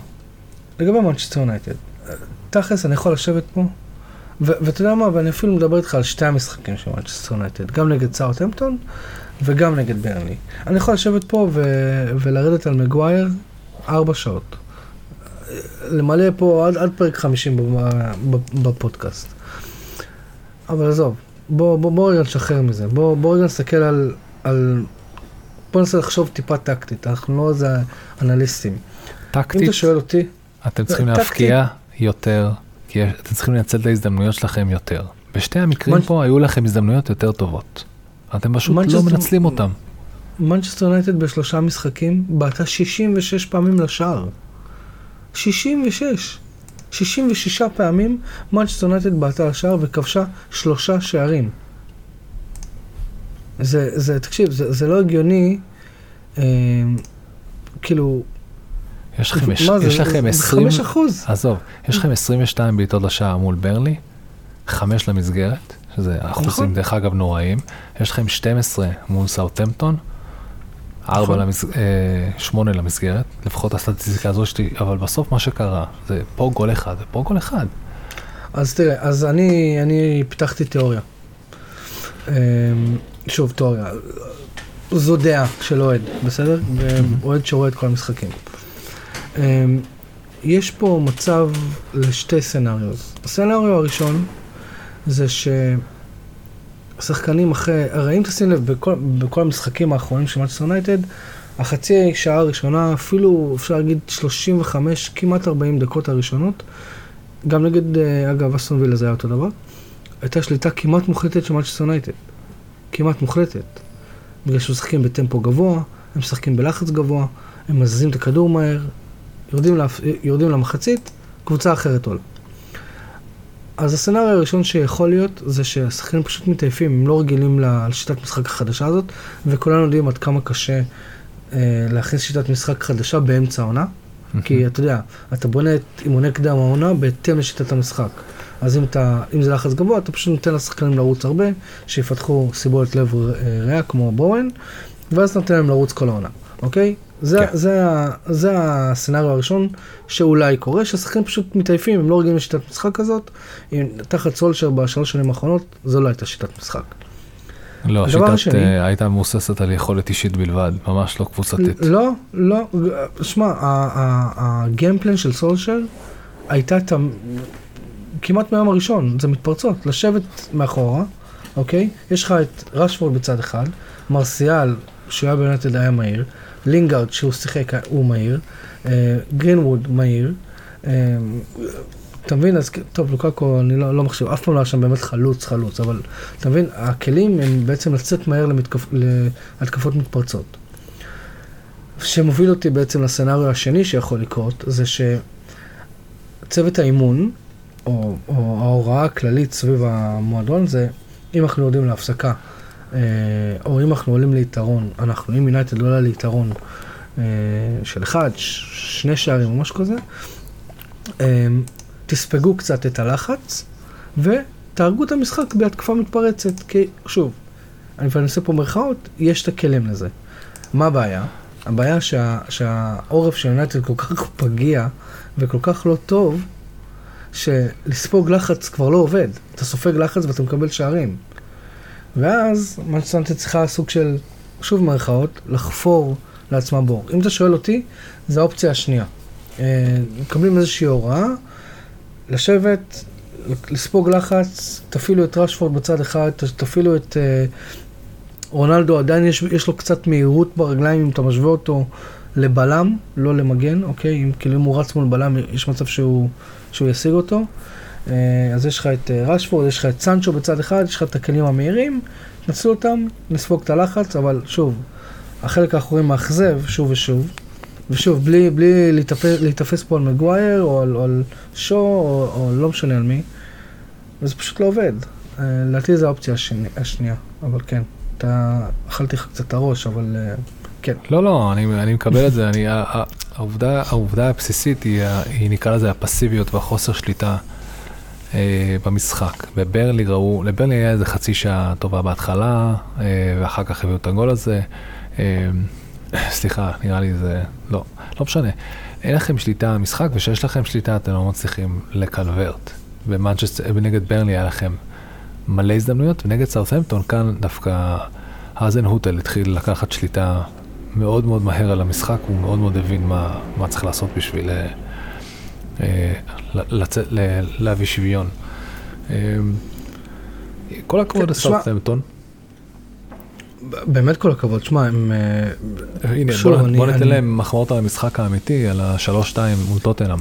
Speaker 1: לגבי מנצ'סטר יונייטד, אתה תכלס, אני יכול לשבת פה, ואתה יודע מה, ואני אפילו מדבר איתך על שתי המשחקים של מנצ'סטר יונייטד, גם נגד סאוטהמפטון וגם נגד ברנלי. אני יכול לשבת פה ו- ולרדת על מגווייר ארבע שעות. למלא פה עד, עד פרק 50 בפודקאסט. אבל עזוב, בוא, בוא, בוא רגע נשחרר מזה, בוא, בוא רגע נסתכל על, על... בוא ננסה לחשוב טיפה טקטית, אנחנו לא איזה אנליסטים.
Speaker 2: טקטית?
Speaker 1: אם אתה שואל אותי...
Speaker 2: אתם צריכים להבקיע יותר, כי אתם צריכים לנצל את ההזדמנויות שלכם יותר. בשתי המקרים מנ... פה היו לכם הזדמנויות יותר טובות. אתם פשוט לא מנצלים אותם.
Speaker 1: מנצ'סטר יונייטד בשלושה משחקים בעטה 66 פעמים לשער. 66. 66 פעמים מנצ'סטר יונייטד בעטה לשער וכבשה שלושה שערים. זה, זה, תקשיב, זה, זה לא הגיוני, אה, כאילו...
Speaker 2: יש לכם, יש, יש זה, לכם 20, 5 אחוז. עזוב, יש לכם 22 בעיטות לשער מול ברלי, 5 למסגרת, שזה אחוזים נכון. דרך אגב נוראים, יש לכם 12 מול סאוטמפטון, ארבע נכון. למס... אה, שמונה למסגרת, לפחות הסטטיסטיקה הזו שלי, אבל בסוף מה שקרה, זה פה גול אחד ופה גול אחד.
Speaker 1: אז תראה, אז אני, אני פיתחתי תיאוריה. אמ, שוב, תיאוריה. זו דעה של אוהד, בסדר? אוהד שרואה את כל המשחקים. אמ, יש פה מצב לשתי סצנריוז. הסצנריו הראשון זה ש... שחקנים אחרי, הרי אם תשים לב, בכל, בכל המשחקים האחרונים של מנצ'סטר יונייטד, החצי שעה הראשונה, אפילו אפשר להגיד 35, כמעט 40 דקות הראשונות, גם נגד, אה, אגב, אסטון וילה זה היה אותו דבר, הייתה שליטה כמעט מוחלטת של מנצ'סטר יונייטד. כמעט מוחלטת. בגלל שהם משחקים בטמפו גבוה, הם משחקים בלחץ גבוה, הם מזיזים את הכדור מהר, יורדים, לה, יורדים למחצית, קבוצה אחרת עולה. אז הסצנריו הראשון שיכול להיות זה שהשחקנים פשוט מתעייפים, הם לא רגילים לשיטת משחק החדשה הזאת, וכולנו יודעים עד כמה קשה אה, להכניס שיטת משחק חדשה באמצע העונה. כי אתה יודע, אתה בונה את אימוני קדם העונה בהתאם לשיטת המשחק. אז אם, אתה, אם זה לחץ גבוה, אתה פשוט נותן לשחקנים לרוץ הרבה, שיפתחו סיבולת לב אה, ריאה כמו בורן, ואז נותן להם לרוץ כל העונה, אוקיי? זה, כן. זה, זה הסצנריו הראשון שאולי קורה, שהשחקנים פשוט מתעייפים, הם לא רגילים לשיטת משחק כזאת. תחת סולשר בשלוש שנים האחרונות, זו לא הייתה שיטת משחק.
Speaker 2: לא, השיטת השני, uh, הייתה מבוססת על יכולת אישית בלבד, ממש לא קבוצתית.
Speaker 1: לא, לא, שמע, הגיימפלן של סולשר הייתה ת... כמעט מהיום הראשון, זה מתפרצות, לשבת מאחורה, אוקיי? יש לך את רשפורד בצד אחד, מרסיאל, שהוא היה ביונטד היה מהיר, לינגארד שהוא שיחק הוא מהיר, אה, גרינווד מהיר. אה, אתה מבין, אז טוב, לוקקו, אני לא, לא מחשב, אף פעם לא היה שם באמת חלוץ, חלוץ, אבל אתה מבין, הכלים הם בעצם לצאת מהר למתקפ, להתקפות מתפרצות. שמוביל אותי בעצם לסצנריו השני שיכול לקרות, זה שצוות האימון, או, או ההוראה הכללית סביב המועדון, זה אם אנחנו יורדים להפסקה או אם אנחנו עולים ליתרון, אנחנו, אם יונייטד עולה ליתרון אה, של אחד, שני שערים או משהו כזה, אה, תספגו קצת את הלחץ ותהרגו את המשחק בהתקפה מתפרצת, כי שוב, אני עושה פה מרכאות, יש את הכלים לזה. מה הבעיה? הבעיה שה, שהעורף של יונייטד כל כך פגיע וכל כך לא טוב, שלספוג לחץ כבר לא עובד. אתה סופג לחץ ואתה מקבל שערים. ואז מנצ'סטר צריכה סוג של, שוב מרכאות, לחפור לעצמה בור. אם אתה שואל אותי, זו האופציה השנייה. אה, מקבלים איזושהי הוראה, לשבת, לספוג לחץ, תפעילו את רשפורד בצד אחד, תפעילו את אה, רונלדו, עדיין יש, יש לו קצת מהירות ברגליים, אם אתה משווה אותו לבלם, לא למגן, אוקיי? אם כאילו אם הוא רץ מול בלם, יש מצב שהוא, שהוא ישיג אותו. אה, אז יש לך את אה, רשפורד, יש לך את סנצ'ו בצד אחד, יש לך את הכלים המהירים, נצלו אותם, נספוג את הלחץ, אבל שוב, החלק האחורי מאכזב שוב ושוב. ושוב, בלי, בלי להתאפס פה על מגווייר, או על, על שו, או, או לא משנה על מי, וזה פשוט לא עובד. אה, לדעתי זו האופציה השני, השנייה, אבל כן, אתה, אכלתי לך קצת הראש, אבל כן.
Speaker 2: לא, לא, אני, אני מקבל את זה, אני, העובדה, העובדה הבסיסית היא, היא נקרא לזה הפסיביות והחוסר שליטה. אה, במשחק. בברלי ראו, לברלי היה איזה חצי שעה טובה בהתחלה, אה, ואחר כך הביאו את הגול הזה. אה, סליחה, נראה לי זה, לא, לא משנה. אין לכם שליטה על המשחק, וכשיש לכם שליטה אתם לא מצליחים לקלברט. ונגד ברנלי היה לכם מלא הזדמנויות, ונגד סארת'מפטון כאן דווקא האזן הוטל התחיל לקחת שליטה מאוד מאוד מהר על המשחק, הוא מאוד מאוד הבין מה, מה צריך לעשות בשביל אה, אה, לצאת, להביא שוויון. אה, כל הכבוד כן, לסאות'המפטון.
Speaker 1: באמת כל הכבוד, שמע, הם...
Speaker 2: הנה, שוב, בוא, אני, בוא ניתן אני... להם מחמאות על המשחק האמיתי, על השלוש-שתיים מול טוטנאם.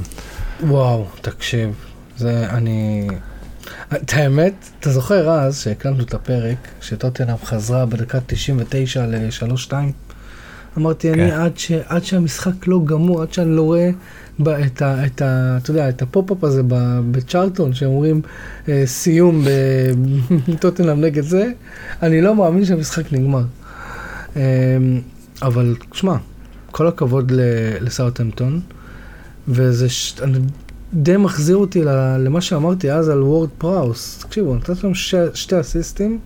Speaker 1: וואו, תקשיב, זה אני... את האמת, אתה זוכר אז שהקלטנו את הפרק, שטוטנאם חזרה בדקה 99 ל-3-2? אמרתי, כן. אני עד, ש, עד שהמשחק לא גמור, עד שאני לא רואה את, ה, את, ה, אתה יודע, את הפופ-אפ הזה בצ'ארטון, שהם אומרים אה, סיום בטוטנאם נגד זה, אני לא מאמין שהמשחק נגמר. אה, אבל, שמע, כל הכבוד לסאוטהמפטון, וזה, ש... די מחזיר אותי למה שאמרתי אז על וורד פראוס. תקשיבו, נתתי להם ש... שתי אסיסטים,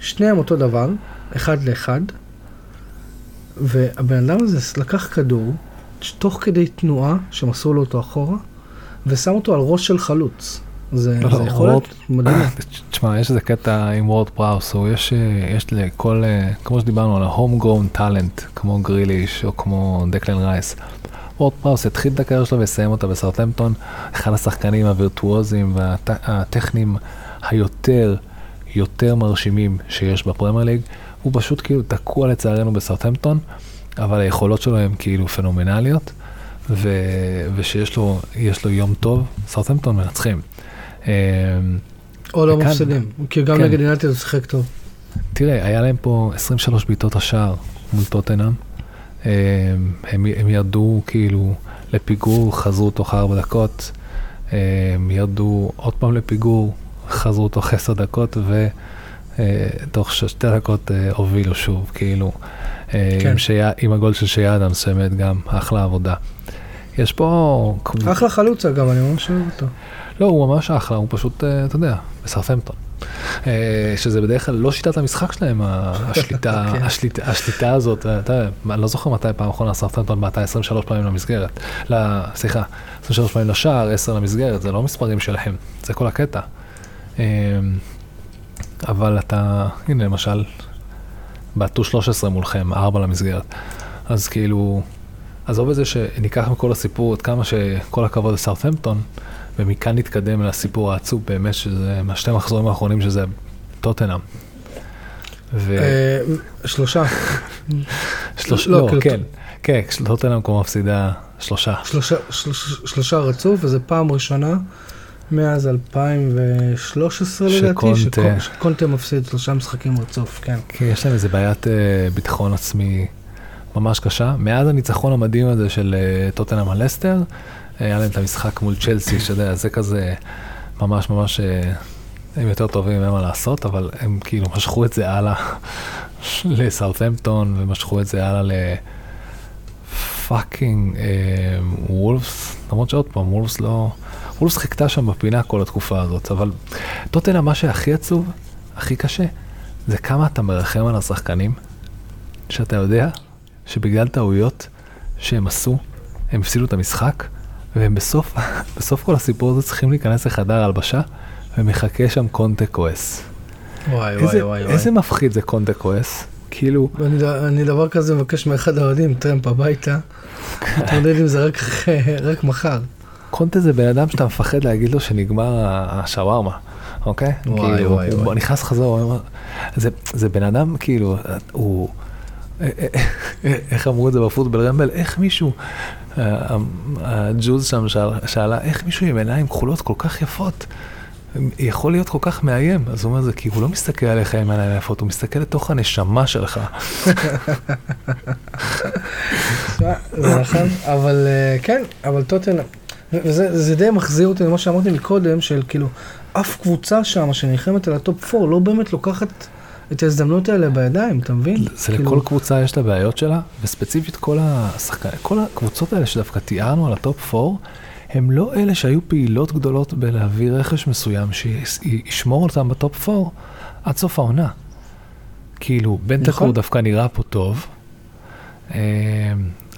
Speaker 1: שניהם אותו דבר, אחד לאחד, והבן אדם הזה לקח כדור, תוך כדי תנועה, שמסרו לו אותו אחורה, ושם אותו על ראש של חלוץ. זה, לא, זה יכול להיות מדהים.
Speaker 2: תשמע, יש איזה קטע עם וורד פראוס, הוא יש, יש לכל, כמו שדיברנו על ה-home grown talent, כמו גריליש או כמו דקלן רייס. וורד פראוס התחיל את הקריירה שלו ויסיים אותה בסאות'המפטון, אחד השחקנים הווירטואוזיים והטכניים היותר, יותר מרשימים שיש בפרמייר ליג. הוא פשוט כאילו תקוע לצערנו בסרטמפטון, אבל היכולות שלו הן כאילו פנומנליות, ו... ושיש לו, לו יום טוב, סרטמפטון מנצחים.
Speaker 1: אמ, או לא מפסידים, כי גם כן. נגד ינטי הוא שיחק טוב.
Speaker 2: תראה, היה להם פה 23 בעיטות השער מול טוטנאם. אמ, הם, הם ירדו כאילו לפיגור, חזרו תוך ארבע דקות, הם אמ, ירדו עוד פעם לפיגור, חזרו תוך עשר דקות, ותוך שתי דקות אה, הובילו שוב, כאילו, אה, כן. עם, שיה, עם הגול של שיה אדמס, באמת גם אחלה עבודה. יש פה...
Speaker 1: אחלה חלוץ אגב, אני ממש אוהב אותו.
Speaker 2: לא, הוא ממש אחלה, הוא פשוט, אה, אתה יודע, בסרפמפטון. אה, שזה בדרך כלל לא שיטת המשחק שלהם, השליטה, כן. השליטה, השליטה הזאת, אתה יודע, אני לא זוכר מתי פעם אחרונה סרטנטון בעטה 23 פעמים למסגרת, סליחה, 23 פעמים לשער, 10 למסגרת, זה לא מספרים שלהם, זה כל הקטע. אה, אבל אתה, הנה למשל, בעטו 13 מולכם, 4 למסגרת, אז כאילו, עזוב את זה שניקח מכל הסיפור את כמה שכל הכבוד לסרטמפטון, ומכאן נתקדם לסיפור העצוב באמת, שזה מהשתי המחזורים האחרונים, שזה טוטנאם.
Speaker 1: אה, שלושה.
Speaker 2: שלושה, לא, לא כן, כן, טוטנאם כמו מפסידה שלושה.
Speaker 1: שלושה רצוף, וזו פעם ראשונה מאז 2013 לדעתי, שקונטה מפסיד שלושה משחקים רצוף, כן.
Speaker 2: כן, יש להם איזה בעיית אה, ביטחון עצמי ממש קשה. מאז הניצחון המדהים הזה של אה, טוטנאם על לסטר, היה להם את המשחק מול צ'לסי, שאתה יודע, זה כזה ממש ממש, אה, הם יותר טובים, אין מה לעשות, אבל הם כאילו משכו את זה הלאה לסאות'מפטון, ומשכו את זה הלאה לפאקינג וולפס, למרות שעוד פעם, וולפס לא, וולפס חיכתה שם בפינה כל התקופה הזאת, אבל טוטנה, מה שהכי עצוב, הכי קשה, זה כמה אתה מרחם על השחקנים, שאתה יודע שבגלל טעויות שהם עשו, הם הפסידו את המשחק, והם בסוף, בסוף כל הסיפור הזה צריכים להיכנס לחדר הלבשה, ומחכה שם קונטה כועס.
Speaker 1: וואי איזה, וואי וואי.
Speaker 2: איזה וואי. מפחיד זה קונטה כועס. כאילו...
Speaker 1: אני, אני דבר כזה מבקש מאחד האוהדים, טרמפ הביתה, מתמודד עם זה רק, רק מחר.
Speaker 2: קונטה זה בן אדם שאתה מפחד להגיד לו שנגמר השווארמה, אוקיי? וואי כאילו, וואי הוא וואי. נכנס חזור, הוא אומר, זה, זה בן אדם כאילו, הוא... אה, אה, אה, איך אמרו את זה בפוטבל רמבל? איך מישהו הג'ורנליסט שם שאלה, איך מישהו עם עיניים כחולות כל כך יפות יכול להיות כל כך מאיים? אז הוא אומר זה כי הוא לא מסתכל עליך עם עיניים יפות, הוא מסתכל לתוך הנשמה שלך.
Speaker 1: נכון, אבל כן, אבל טוטן, וזה די מחזיר אותי למה שאמרתי מקודם, של כאילו, אף קבוצה שם שנלחמת על הטופ 4 לא באמת לוקחת את ההזדמנות האלה בידיים, אתה מבין?
Speaker 2: זה כאילו... לכל קבוצה יש את הבעיות שלה, וספציפית כל, השחק... כל הקבוצות האלה שדווקא תיארנו על הטופ 4, הם לא אלה שהיו פעילות גדולות בלהביא רכש מסוים שישמור אותם בטופ 4 עד סוף העונה. כאילו, בנטנקור נכון. דווקא נראה פה טוב. אמ,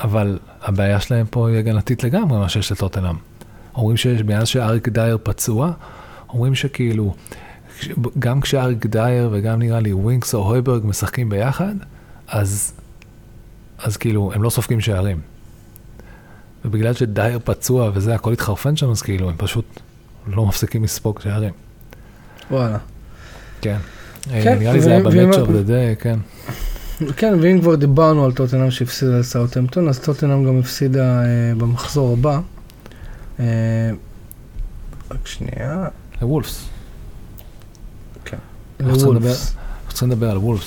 Speaker 2: אבל הבעיה שלהם פה היא הגנתית לגמרי, מה שיש לטוטנאם. אומרים שיש, מאז שאריק דייר פצוע, אומרים שכאילו, גם כשאריק דייר וגם נראה לי ווינקס או הויברג משחקים ביחד, אז, אז כאילו, הם לא סופגים שערים. ובגלל שדייר פצוע וזה, הכל התחרפן שם, אז כאילו, הם פשוט לא מפסיקים לספוג שערים.
Speaker 1: וואלה.
Speaker 2: כן.
Speaker 1: כן,
Speaker 2: נראה לי זה היה ב-Match of the day, כן.
Speaker 1: כן, ואם כבר דיברנו על טוטנאם שהפסידה לסאוטהמפטון, אז טוטנאם גם הפסידה אה, במחזור הבא. אה, רק שנייה.
Speaker 2: לוולפס. לדבר-
Speaker 1: לוולפס.
Speaker 2: צריכים לדבר על וולפס.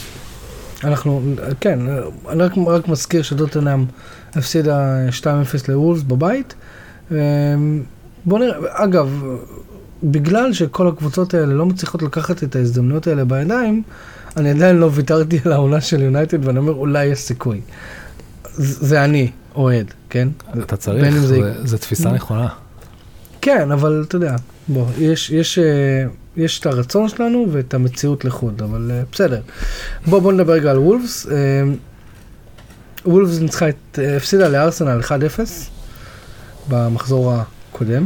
Speaker 1: אנחנו, כן, אני רק, רק מזכיר שטוטנאם הפסידה 2-0 לוולפס בבית. אה, בוא נראה, אגב, בגלל שכל הקבוצות האלה לא מצליחות לקחת את ההזדמנויות האלה בידיים, אני עדיין לא ויתרתי על העונה של יונייטד ואני אומר אולי יש סיכוי. זה אני, אוהד, כן?
Speaker 2: אתה צריך,
Speaker 1: זה-
Speaker 2: זה- זה תפיסה נכונה.
Speaker 1: כן, אבל אתה יודע, בוא, יש, יש, אה, יש את הרצון שלנו ואת המציאות לחוד, אבל אה, בסדר. בוא, בוא נדבר רגע על וולפס. אה, וולפס ניצחה את, הפסידה לארסנל 1-0 במחזור הקודם.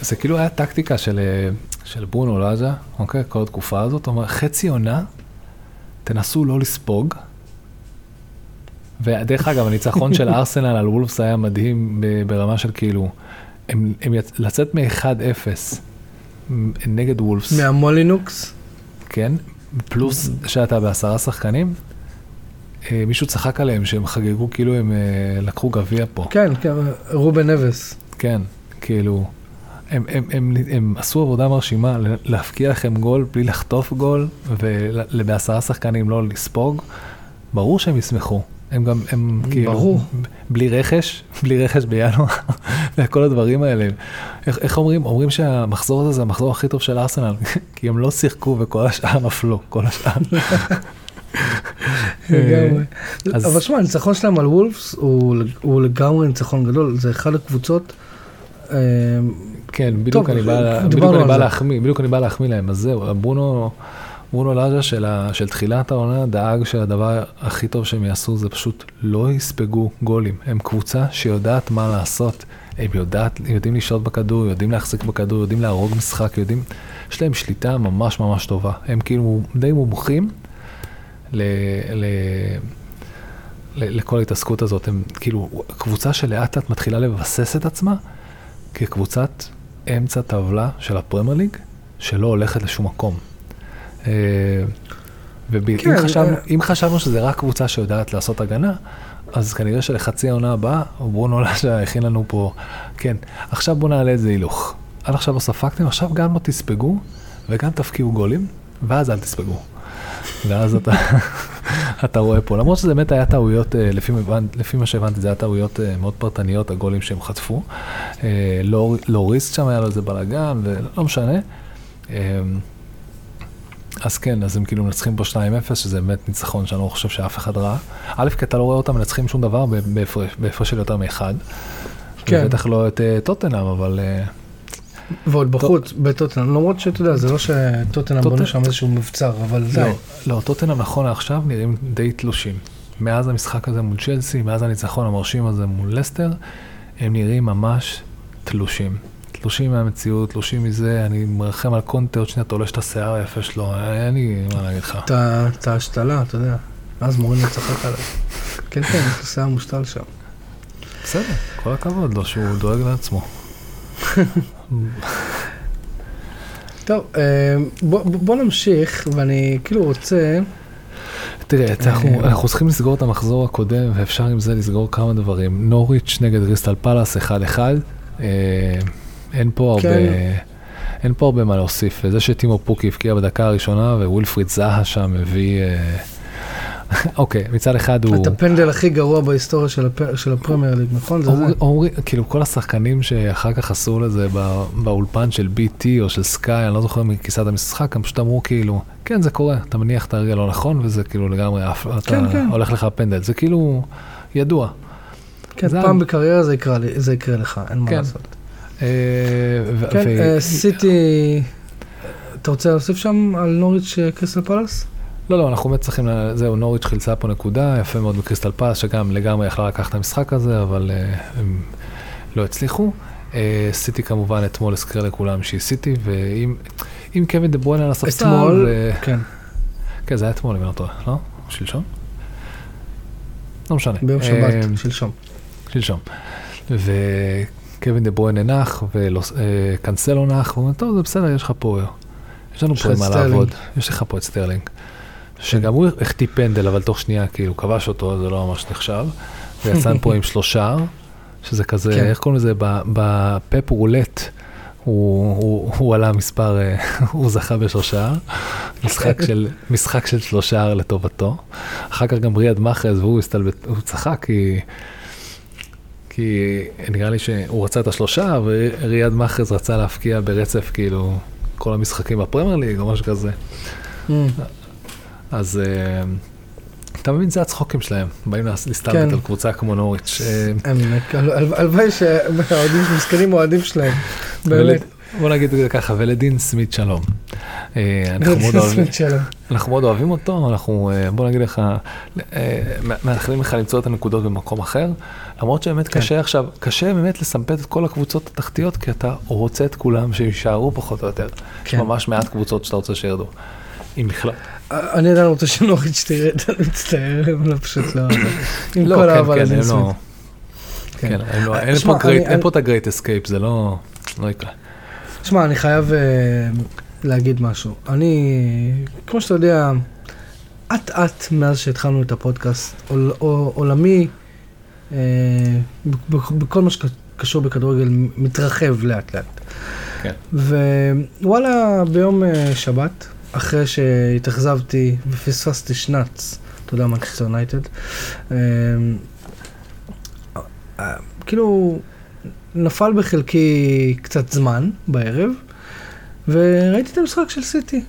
Speaker 2: זה כאילו היה טקטיקה של, של ברונו לאז'ה, אוקיי? כל התקופה הזאת, הוא אומר, חצי עונה, תנסו לא לספוג. ודרך אגב, הניצחון של ארסנל על וולפס היה מדהים ברמה של כאילו, הם, הם יצ... לצאת מ-1-0 נגד וולפס,
Speaker 1: מהמולינוקס.
Speaker 2: כן? פלוס שאתה בעשרה שחקנים, אה, מישהו צחק עליהם שהם חגגו כאילו הם אה, לקחו גביע פה.
Speaker 1: כן, כן, רובן נבס.
Speaker 2: כן, כאילו, הם, הם, הם, הם עשו עבודה מרשימה להפקיע לכם גול בלי לחטוף גול ובעשרה שחקנים לא לספוג, ברור שהם ישמחו. הם גם, הם כאילו,
Speaker 1: ברור.
Speaker 2: בלי רכש, בלי רכש בינואר, וכל הדברים האלה. איך, איך אומרים? אומרים שהמחזור הזה זה המחזור הכי טוב של ארסנל, כי הם לא שיחקו וכל השאר נפלו, כל השאר.
Speaker 1: לגמרי.
Speaker 2: אז-
Speaker 1: אבל שמע, הניצחון שלהם על וולפס הוא הוא לגמרי ניצחון גדול, זה אחד הקבוצות.
Speaker 2: כן, בדיוק אני בא. להחמיא, בדיוק אני בא להחמיא להם, אז זהו, ברונו, ברונו לאז'ה של, ה- של תחילת העונה דאג שהדבר הכי טוב שהם יעשו זה פשוט לא יספגו גולים. הם קבוצה שיודעת מה לעשות, הם יודעת, יודעים לשלוט בכדור, יודעים להחזיק בכדור, יודעים להרוג משחק, יודעים, יש להם שליטה ממש ממש טובה. הם כאילו די מומחים ל... ל ל- לכל ההתעסקות הזאת, הם כאילו קבוצה שלאט לאט מתחילה לבסס את עצמה כקבוצת אמצע טבלה של הפרמייר ליג, שלא הולכת לשום מקום. אה, ואם
Speaker 1: כן,
Speaker 2: חשבנו,
Speaker 1: אה.
Speaker 2: אם חשבנו שזה רק קבוצה שיודעת לעשות הגנה, אז כנראה שלחצי העונה הבאה, ברונו לאז'ה הכין לנו פה, כן, עכשיו בואו נעלה איזה הילוך. עד עכשיו לא ספגתם, עכשיו גם לא תספגו, וגם תפקיעו גולים, ואז אל תספגו. ואז אתה, אתה רואה פה, למרות שזה באמת היה טעויות, אה, לפי, לפי מה שהבנתי, זה היה טעויות אה, מאוד פרטניות, הגולים שהם חטפו. לא, לא שם, היה לו איזה בלאגן, ולא משנה. אז כן, אז הם כאילו מנצחים פה 2-0, שזה באמת ניצחון שאני לא חושב שאף אחד ראה. א', כי אתה לא רואה אותם מנצחים שום דבר בהפרש של יותר מאחד.
Speaker 1: כן.
Speaker 2: בטח לא את טוטנאם, אבל אה,
Speaker 1: ועוד בחוץ, בטוטנאם, למרות שאתה יודע, זה לא שטוטנאם
Speaker 2: טוטנ-
Speaker 1: בנו שם איזשהו מבצר, אבל די.
Speaker 2: לא, לא, טוטנאם נכון לעכשיו נראים די תלושים. מאז המשחק הזה מול צ'לסי, מאז הניצחון המרשים הזה מול לסטר, הם נראים ממש תלושים. תלושים מהמציאות, תלושים מזה, אני מרחם על קונטה, עוד שנייה תולש את השיער היפה שלו, אין לי מה להגיד לך.
Speaker 1: את את ההשתלה, אתה יודע. אז מורים לצחק עליו. כן, כן, יש לו שיער מושתל שם.
Speaker 2: בסדר, כל הכבוד לו שהוא דואג לעצמו.
Speaker 1: טוב, אה, בוא- בוא נמשיך, ואני כאילו רוצה...
Speaker 2: תראה, אנחנו,
Speaker 1: אה,
Speaker 2: אנחנו צריכים לסגור את המחזור הקודם, ואפשר עם זה לסגור כמה דברים. נוריץ' נגד ריסטל פלאס 1-1. אה, אין פה הרבה...
Speaker 1: כן.
Speaker 2: אין פה הרבה מה להוסיף, וזה שטימו פוקי הבקיע בדקה הראשונה וווילפריד זהה שם הביא... אה, אוקיי, מצד אחד הוא...
Speaker 1: את הפנדל הכי גרוע בהיסטוריה של הפ- של הפרמייר ליג, נכון? זה?
Speaker 2: אומרים- כאילו כל השחקנים שאחר כך עשו לזה בא- באולפן של BT או של סקאי, אני לא זוכר מכיסת המשחק, הם פשוט אמרו כאילו, כן זה קורה, אתה מניח את הרגל לא נכון וזה כאילו לגמרי, עף- אתה
Speaker 1: כן, כן.
Speaker 2: הולך לך פנדל, זה כאילו ידוע.
Speaker 1: כן,
Speaker 2: זה
Speaker 1: פעם
Speaker 2: ה-
Speaker 1: בקריירה זה יקרה לי- זה יקרה לך, אין מה
Speaker 2: כן.
Speaker 1: לעשות.
Speaker 2: אה, ו-
Speaker 1: כן,
Speaker 2: ו-
Speaker 1: אה, סיטי... אתה רוצה להוסיף שם על נוריץ' אה, קריסטל פלאס?
Speaker 2: לא, לא, אנחנו באמת צריכים, זהו, נוריץ' חילצה פה נקודה, יפה מאוד בקריסטל פס, שגם לגמרי יכלה לקחת את המשחק הזה, אבל uh, הם לא הצליחו. אה, סיטי כמובן אתמול הזכיר לכולם שהיא סיטי, ואם אם קווין דה בריינה על הספסל,
Speaker 1: אתמול,
Speaker 2: ו...
Speaker 1: כן,
Speaker 2: כן, זה היה אתמול, אם אני לא טועה, לא? שלשום? לא משנה.
Speaker 1: ביום
Speaker 2: אה,
Speaker 1: שבת, שלשום.
Speaker 2: שלשום. וקווין דה בריינה נח, וקנסלו נח, הוא אומר, טוב, זה בסדר, יש לך פה, יש לנו פה מה
Speaker 1: את סטרלינג."
Speaker 2: לעבוד. יש לך פה את סטרלינג. שגם הוא החטיא פנדל, אבל תוך שנייה, כאילו, כבש אותו, זה לא ממש נחשב. ויצאנו פה עם שלושה, שזה כזה,
Speaker 1: כן.
Speaker 2: איך קוראים לזה, ב- בפפ רולט. הוא, הוא, הוא עלה מספר, אה, הוא זכה בשלושה, משחק של, משחק של שלושה לטובתו. אחר כך גם ריאד מאחז והוא הסתלבט, הוא צחק כי, כי נראה לי שהוא רצה את השלושה וריאד מאחז רצה להפקיע ברצף כאילו כל המשחקים בפרמייר ליג או משהו כזה. אז אה, אתה מבין, זה הצחוקים שלהם, באים להס- להסתלבט
Speaker 1: כן.
Speaker 2: על קבוצה כמו נוריץ'. אה,
Speaker 1: הל- הלוואי שהאוהדים מסכנים אוהדים שלהם, באמת.
Speaker 2: בוא נגיד את זה ככה, ולדין סמית שלום. אה, אנחנו מאוד אוהבים-
Speaker 1: סמית שלום.
Speaker 2: אנחנו מאוד אוהבים אותו, אנחנו, בוא נגיד לך, מאחלים לך למצוא את הנקודות במקום אחר, למרות שבאמת
Speaker 1: כן.
Speaker 2: קשה עכשיו, קשה באמת לסמפת את כל הקבוצות התחתיות, כי אתה רוצה את כולם שיישארו פחות או יותר. יש
Speaker 1: כן.
Speaker 2: ממש מעט קבוצות שאתה רוצה שירדו, אם בכלל.
Speaker 1: אני עדיין רוצה שנוריץ' תרד, אני מצטער, הם לא פשוט לא... עם
Speaker 2: לא,
Speaker 1: כל
Speaker 2: כן,
Speaker 1: האהבה
Speaker 2: כן,
Speaker 1: לדין
Speaker 2: הם
Speaker 1: סמית.
Speaker 2: לא, כן, אין לו-
Speaker 1: אה,
Speaker 2: אין פה את ה-great escape, זה לא, לא יקרה.
Speaker 1: שמע, אני חייב אה, להגיד משהו. אני, כמו שאתה יודע, אט אט מאז שהתחלנו את הפודקאסט, עול- עול- עולמי, אה, בכל מה שקשור בכדורגל, מתרחב לאט לאט.
Speaker 2: כן.
Speaker 1: ווואלה, ביום אה, שבת, אחרי שהתאכזבתי ופספסתי שנץ, אתה יודע, מנצ'סטר יונייטד, אה, כאילו, נפל בחלקי קצת זמן בערב, וראיתי את המשחק של סיטי.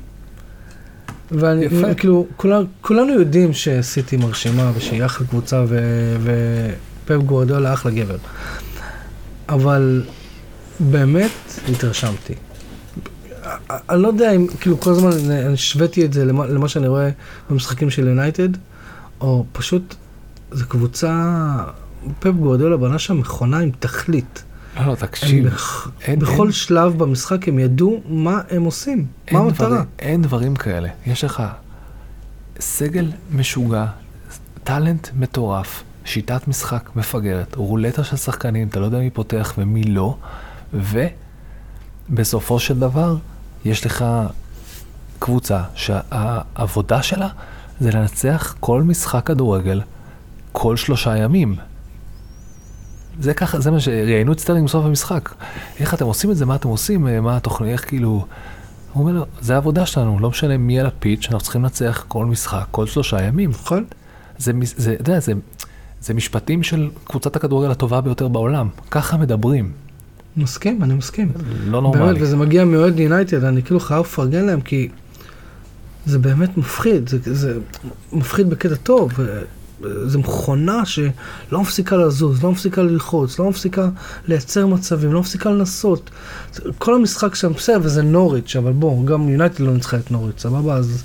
Speaker 1: ואני,
Speaker 2: יפה.
Speaker 1: כאילו, כולם, כולנו יודעים שסיטי מרשימה ושהיא אחלה קבוצה ופפ גוורדיאלה אחלה גבר. אבל באמת התרשמתי. אני לא יודע אם, כאילו, כל הזמן אני השוויתי את זה למה, למה שאני רואה במשחקים של יונייטד, או פשוט, זו קבוצה, פפ גוורדיאלה בנה שם מכונה עם תכלית.
Speaker 2: לא, לא, תקשיב,
Speaker 1: בח...
Speaker 2: אין-
Speaker 1: בכל
Speaker 2: אין-
Speaker 1: שלב במשחק הם ידעו מה הם עושים, מה המטרה.
Speaker 2: דברים- אין דברים כאלה. יש לך סגל משוגע, talent מטורף, שיטת משחק מפגרת, רולטה של שחקנים, אתה לא יודע מי פותח ומי לא, ובסופו של דבר יש לך קבוצה שהעבודה שלה זה לנצח כל משחק כדורגל כל שלושה ימים. זה ככה, זה מה שראיינו את סטרלינג בסוף המשחק. איך אתם עושים את זה, מה אתם עושים, אה, מה התוכנית, איך כאילו... הוא אומר לו, זה העבודה שלנו, לא משנה מי על הפיץ', אנחנו צריכים לנצח כל משחק, כל שלושה ימים.
Speaker 1: נכון?
Speaker 2: זה, זה, אתה יודע, זה, זה משפטים של קבוצת הכדורגל הטובה ביותר בעולם. ככה מדברים,
Speaker 1: מסכים, אני מסכים.
Speaker 2: לא נורמלי.
Speaker 1: באמת, וזה מגיע מאוהד יונייטד, אני כאילו חייב לפרגן להם, כי זה באמת מפחיד, זה, זה מפחיד בקטע טוב. זו מכונה שלא מפסיקה לזוז, לא מפסיקה ללחוץ, לא מפסיקה לייצר מצבים, לא מפסיקה לנסות. כל המשחק שם בסדר, וזה נוריץ', אבל בוא, גם יונייטד לא ניצחה את נוריץ', סבבה? אז...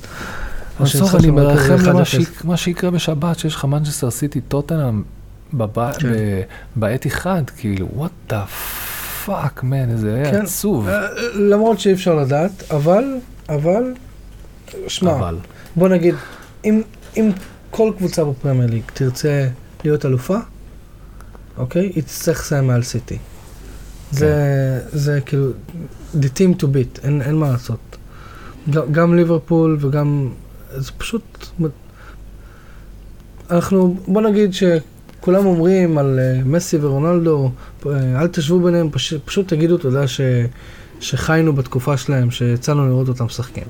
Speaker 2: בסוף אני מרחם למה
Speaker 1: 1-0.
Speaker 2: שיק- מה שיקרה בשבת, שיש לך מנצ'סטר סיטי טוטנאם back to back, כאילו, what the fuck, man, איזה
Speaker 1: כן.
Speaker 2: עצוב.
Speaker 1: אה, למרות שאי אפשר לדעת, אבל, אבל, שמע,
Speaker 2: אבל,
Speaker 1: בוא נגיד, אם, אם כל קבוצה בפרמייר ליג תרצה להיות אלופה, אוקיי? היא תצטרך לסיים מעל סיטי. זה, זה כאילו, the team to beat, אין, אין מה לעשות. גם, ליברפול וגם, זה פשוט, אנחנו, בוא נגיד שכולם אומרים על uh, מסי ורונלדו, uh, אל תשבו ביניהם, פש, פשוט תגידו תודה ש, שחיינו בתקופה שלהם, שיצאנו לראות אותם משחקים.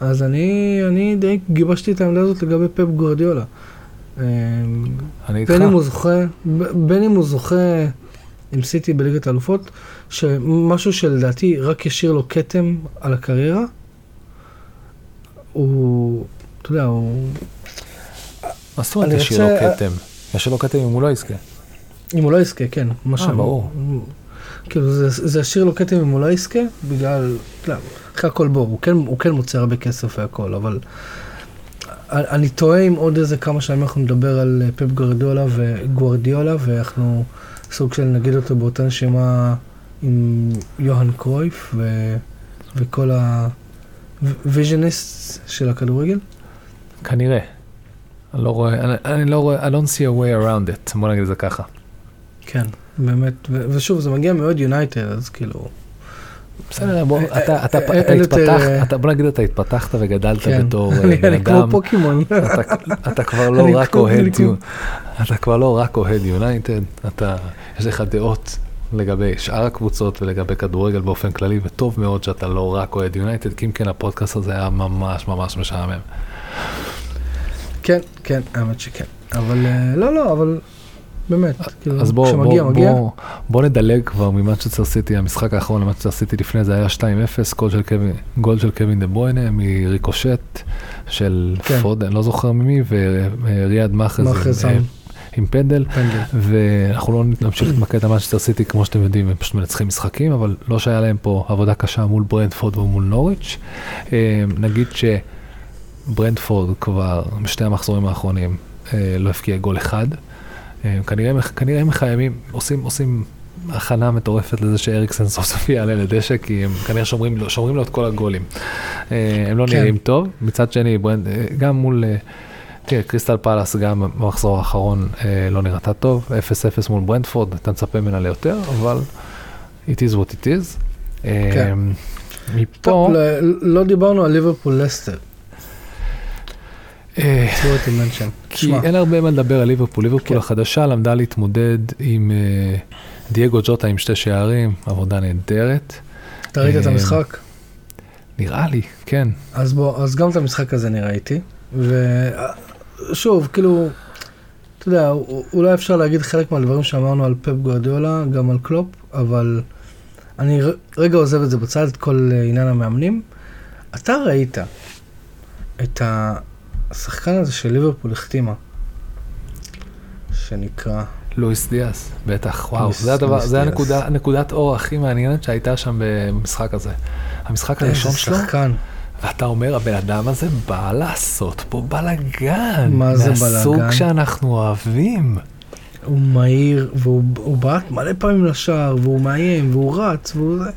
Speaker 1: אז אני, אני די גיבשתי את העמדה הזאת לגבי פפ גורדיולה. אה,
Speaker 2: אני איתך.
Speaker 1: בין אם הוא זוכה, בין אם הוא זוכה עם סיטי בליגת האלופות, שמשהו שלדעתי רק ישאיר לו כתם על הקריירה, הוא, אתה יודע, הוא,
Speaker 2: מה זאת אומרת ישאיר לו כתם? ישאיר לו כתם אם הוא לא יזכה.
Speaker 1: אם הוא לא יזכה, כן, מה
Speaker 2: אה, ברור.
Speaker 1: כאילו, זה, זה ישאיר לו כתם אם הוא לא יזכה, בגלל, יודע, אחרי הכל בוא, הוא כן, הוא כן מוצא הרבה כסף והכל, אבל אני תוהה אם עוד איזה כמה שנים אנחנו נדבר על אה, פפ גורדיולה וגוורדיולה, ואנחנו סוג של נגיד אותו באותה נשימה עם יוהאן קרויף ו, וכל הוויז'ניסט של הכדורגל.
Speaker 2: כנראה. אני לא רואה, אני, אני לא רואה, I don't see a way around it, בוא נגיד את זה ככה.
Speaker 1: כן, באמת, ושוב, זה מגיע מאוד יונייטד, אז כאילו...
Speaker 2: בסדר, בוא,
Speaker 1: אה,
Speaker 2: אתה,
Speaker 1: אה,
Speaker 2: אתה,
Speaker 1: אה,
Speaker 2: אתה התפתחת, אתה, בוא נגיד אתה התפתחת וגדלת
Speaker 1: כן.
Speaker 2: בתור בן
Speaker 1: אני כמו
Speaker 2: אדם,
Speaker 1: פוקימון.
Speaker 2: אתה, אתה כבר לא רק אוהד, אתה כבר לא רק אוהד יונייטד, אתה, יש לך דעות לגבי שאר הקבוצות ולגבי כדורגל באופן כללי, וטוב מאוד שאתה לא רק אוהד יונייטד, כי אם כן הפודקאסט הזה היה ממש ממש משעמם.
Speaker 1: כן, כן, האמת שכן. אבל אה, לא, לא, אבל באמת, כאילו,
Speaker 2: אז בוא,
Speaker 1: כשמגיע,
Speaker 2: בוא,
Speaker 1: מגיע.
Speaker 2: בוא, בוא נדלג כבר ממנצ'סטר סיטי, המשחק האחרון למנצ'סטר סיטי לפני זה היה 2-0, גול של קווין, גול של קווין דה בוינה מריקושט של
Speaker 1: כן.
Speaker 2: פודן, לא זוכר ממי, וריאד
Speaker 1: מאחרז
Speaker 2: עם. אה, עם פנדל,
Speaker 1: פנדל.
Speaker 2: ואנחנו לא נמשיך להתמקד על מנצ'סטר סיטי, כמו שאתם יודעים, הם פשוט מנצחים משחקים, אבל לא שהיה להם פה עבודה קשה מול ברנדפורד ומול נוריץ'. אה, נגיד שברנדפורד כבר בשתי המחזורים האחרונים אה, לא הבקיע גול אחד. אה, כנראה, כנראה הם חייבים, עושים, עושים הכנה מטורפת לזה שאריקסן סוף סוף יעלה לדשא, כי הם כנראה שומרים, שומרים לו את כל הגולים. אה, הם לא
Speaker 1: כן.
Speaker 2: נראים טוב, מצד שני, ברנד, אה, גם מול, אה, תראה, קריסטל פלאס גם במחזור האחרון אה, לא נראתה טוב, 0-0 מול ברנדפורד, אתה מצפה ממנה ליותר, אבל it is what it is. אה,
Speaker 1: כן.
Speaker 2: מפה,
Speaker 1: טוב, לא- לא דיברנו על ליברפול לסטר.
Speaker 2: אה,
Speaker 1: תראו אותי mention.
Speaker 2: כי אין הרבה מה לדבר על ליברפול. ליברפול
Speaker 1: כן.
Speaker 2: החדשה למדה להתמודד עם אה, דייגו ג'וטה עם שתי שערים, עבודה נהדרת.
Speaker 1: אתה ראית את
Speaker 2: אה,
Speaker 1: המשחק?
Speaker 2: נראה לי, כן.
Speaker 1: אז בוא, אז גם את המשחק הזה אני ראיתי. ושוב, כאילו, אתה יודע, אולי אפשר להגיד חלק מהדברים שאמרנו על פפ גוארדיולה, גם על קלופ, אבל אני רגע עוזב את זה בצד, את כל אה, עניין המאמנים. אתה ראית את השחקן הזה של ליברפול החתימה, שנקרא,
Speaker 2: לואיס דיאס, בטח, וואו,
Speaker 1: לואיס-
Speaker 2: זה הדבר, זה
Speaker 1: דיאס.
Speaker 2: הנקודה, נקודת אור הכי מעניינת שהייתה שם במשחק הזה. המשחק הראשון שלו,
Speaker 1: שחקן.
Speaker 2: ואתה אומר, הבן אדם הזה בא לעשות פה בלאגן.
Speaker 1: מה זה
Speaker 2: מהסוג
Speaker 1: בלאגן?
Speaker 2: שאנחנו אוהבים.
Speaker 1: הוא מהיר, והוא הוא בעט מלא פעמים לשער, והוא מאיים, והוא רץ, והוא זה.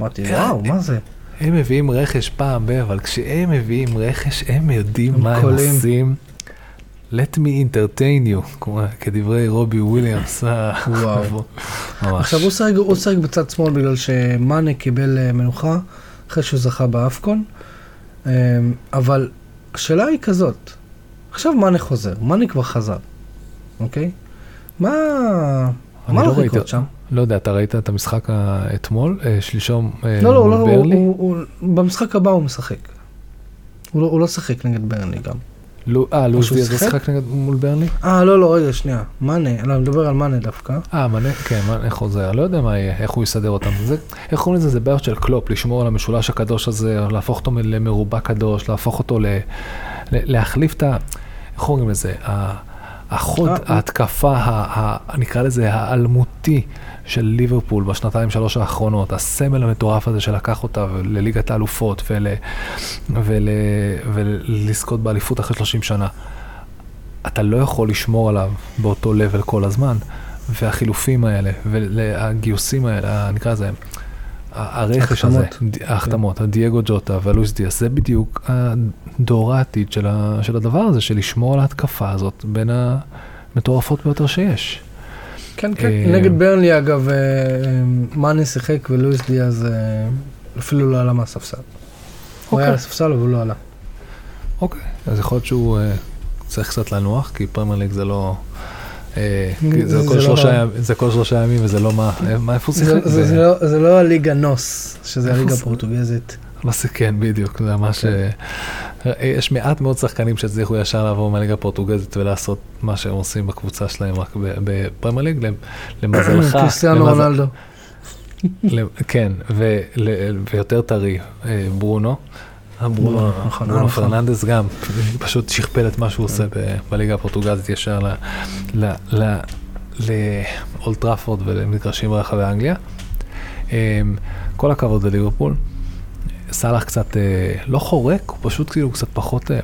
Speaker 1: אמרתי,
Speaker 2: כן,
Speaker 1: וואו, מה זה?
Speaker 2: הם מביאים רכש פעם ב... אבל כשהם מביאים רכש, הם יודעים מה הם. עושים. let me entertain you, כמו כדברי רובי וויליאמס.
Speaker 1: וואו. עכשיו הוא שיחק, הוא בצד שמאל בגלל שמאנה קיבל אה, מנוחה אחרי שהוא זכה באפקון. אה, אבל השאלה היא כזאת, עכשיו מאנה חוזר, מאנה כבר חזר, אוקיי? מה... מה
Speaker 2: לא
Speaker 1: הולך לקרות שם?
Speaker 2: לא יודע, אתה ראית את המשחק האתמול, אה, שלשום אה,
Speaker 1: לא, לא,
Speaker 2: מול
Speaker 1: לא, הוא-
Speaker 2: ברלי?
Speaker 1: הוא- הוא- במשחק הבא הוא משחק. הוא לא- הוא לא שיחק נגד ברני גם.
Speaker 2: אה, לואיס דיאז לא?
Speaker 1: שיחק
Speaker 2: נגד מול ברלי?
Speaker 1: אה, לא, לא, רגע, שנייה. מאנה, לא, אני מדבר על מאנה דווקא.
Speaker 2: אה, מנה, כן, מנה חוזר, לא יודע מה יהיה, איך הוא יסדר אותם. זה, איך קוראים לזה? זה בעיות של קלופ, לשמור על המשולש הקדוש הזה, להפוך אותו למרובע קדוש, להפוך אותו. ל- להחליף את ה... איך קוראים לזה? החוד,
Speaker 1: אה,
Speaker 2: ההתקפה, ה- ה- נקרא לזה האלמותי של ליברפול בשנתיים שלוש האחרונות, הסמל המטורף הזה שלקח אותה לליגת האלופות ול, ול, ולזכות באליפות אחרי 30 שנה. אתה לא יכול לשמור עליו באותו לבל כל הזמן, והחילופים האלה, והגיוסים האלה, נקרא לזה, הרכש הזה,
Speaker 1: ההחתמות.
Speaker 2: הדייגו ג'וטה והלואיס דיאס, זה בדיוק הדור העתיד של, ה, של הדבר הזה, של לשמור על ההתקפה הזאת בין המטורפות ביותר שיש.
Speaker 1: כן, כן.
Speaker 2: אה,
Speaker 1: נגד ברנלי, אגב, אה, אה, מאנה שיחק ולואיס דיאז אה, אפילו לא עלה מהספסל. הוא היה
Speaker 2: אוקיי.
Speaker 1: על הספסל, אבל הוא לא עלה.
Speaker 2: אוקיי, אז יכול להיות שהוא צריך קצת לנוח, כי פרמייר ליג זה לא... אה, זה, כל
Speaker 1: לא
Speaker 2: שלושה
Speaker 1: נורא.
Speaker 2: ימים, זה כל שלושה ימים וזה לא מה, אה, מה איפה הוא שיחק?
Speaker 1: זה- לא- זה לא הליגה נוס, שזה הליגה? הפורטוגזית.
Speaker 2: לא כן, בדיוק, זה ממש... אה, יש מעט מאוד שחקנים שהצליחו ישר לעבור מהליגה הפורטוגזית ולעשות מה שהם עושים בקבוצה שלהם רק ב- בפרמייר ליג, למ- למזלך.
Speaker 1: קריסטיאנו רונלדו.
Speaker 2: כן, ויותר טרי, ברונו. ברונו,
Speaker 1: ברונו, נכון, אה, נכון.
Speaker 2: פרננדס גם, פשוט שכפל את מה שהוא עושה בליגה הפורטוגזית ישר ל- ל- ל- לאולד טראפורד ולמגרשים ברחבי אנגליה. אה, כל הכבוד לליברפול. סאלח קצת אה, לא חורק, הוא פשוט כאילו קצת פחות... אה,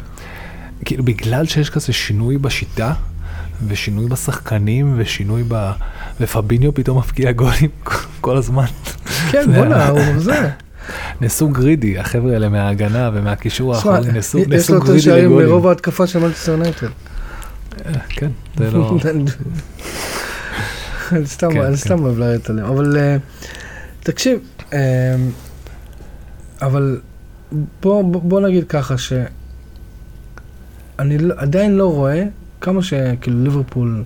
Speaker 2: כאילו בגלל שיש כזה שינוי בשיטה, ושינוי בשחקנים, ושינוי ב... ופביניו פתאום מפקיע גולים כל הזמן.
Speaker 1: כן, בוא'נה, הוא זה.
Speaker 2: נעשו גרידי, החבר'ה האלה מההגנה ומהקישור
Speaker 1: תשמע,
Speaker 2: האחורי, נעשו
Speaker 1: יש לו
Speaker 2: נעשו
Speaker 1: יותר
Speaker 2: גרידי
Speaker 1: שערים
Speaker 2: לגולים.
Speaker 1: מרוב ההתקפה של מנצ'סטר יונייטד.
Speaker 2: אה, כן, זה לא...
Speaker 1: אני סתם,
Speaker 2: כן.
Speaker 1: סתם אוהב לרדת עליהם, אבל אה, תקשיב, אה, אבל בוא נגיד ככה שאני לא- עדיין לא רואה כמה שכאילו ליברפול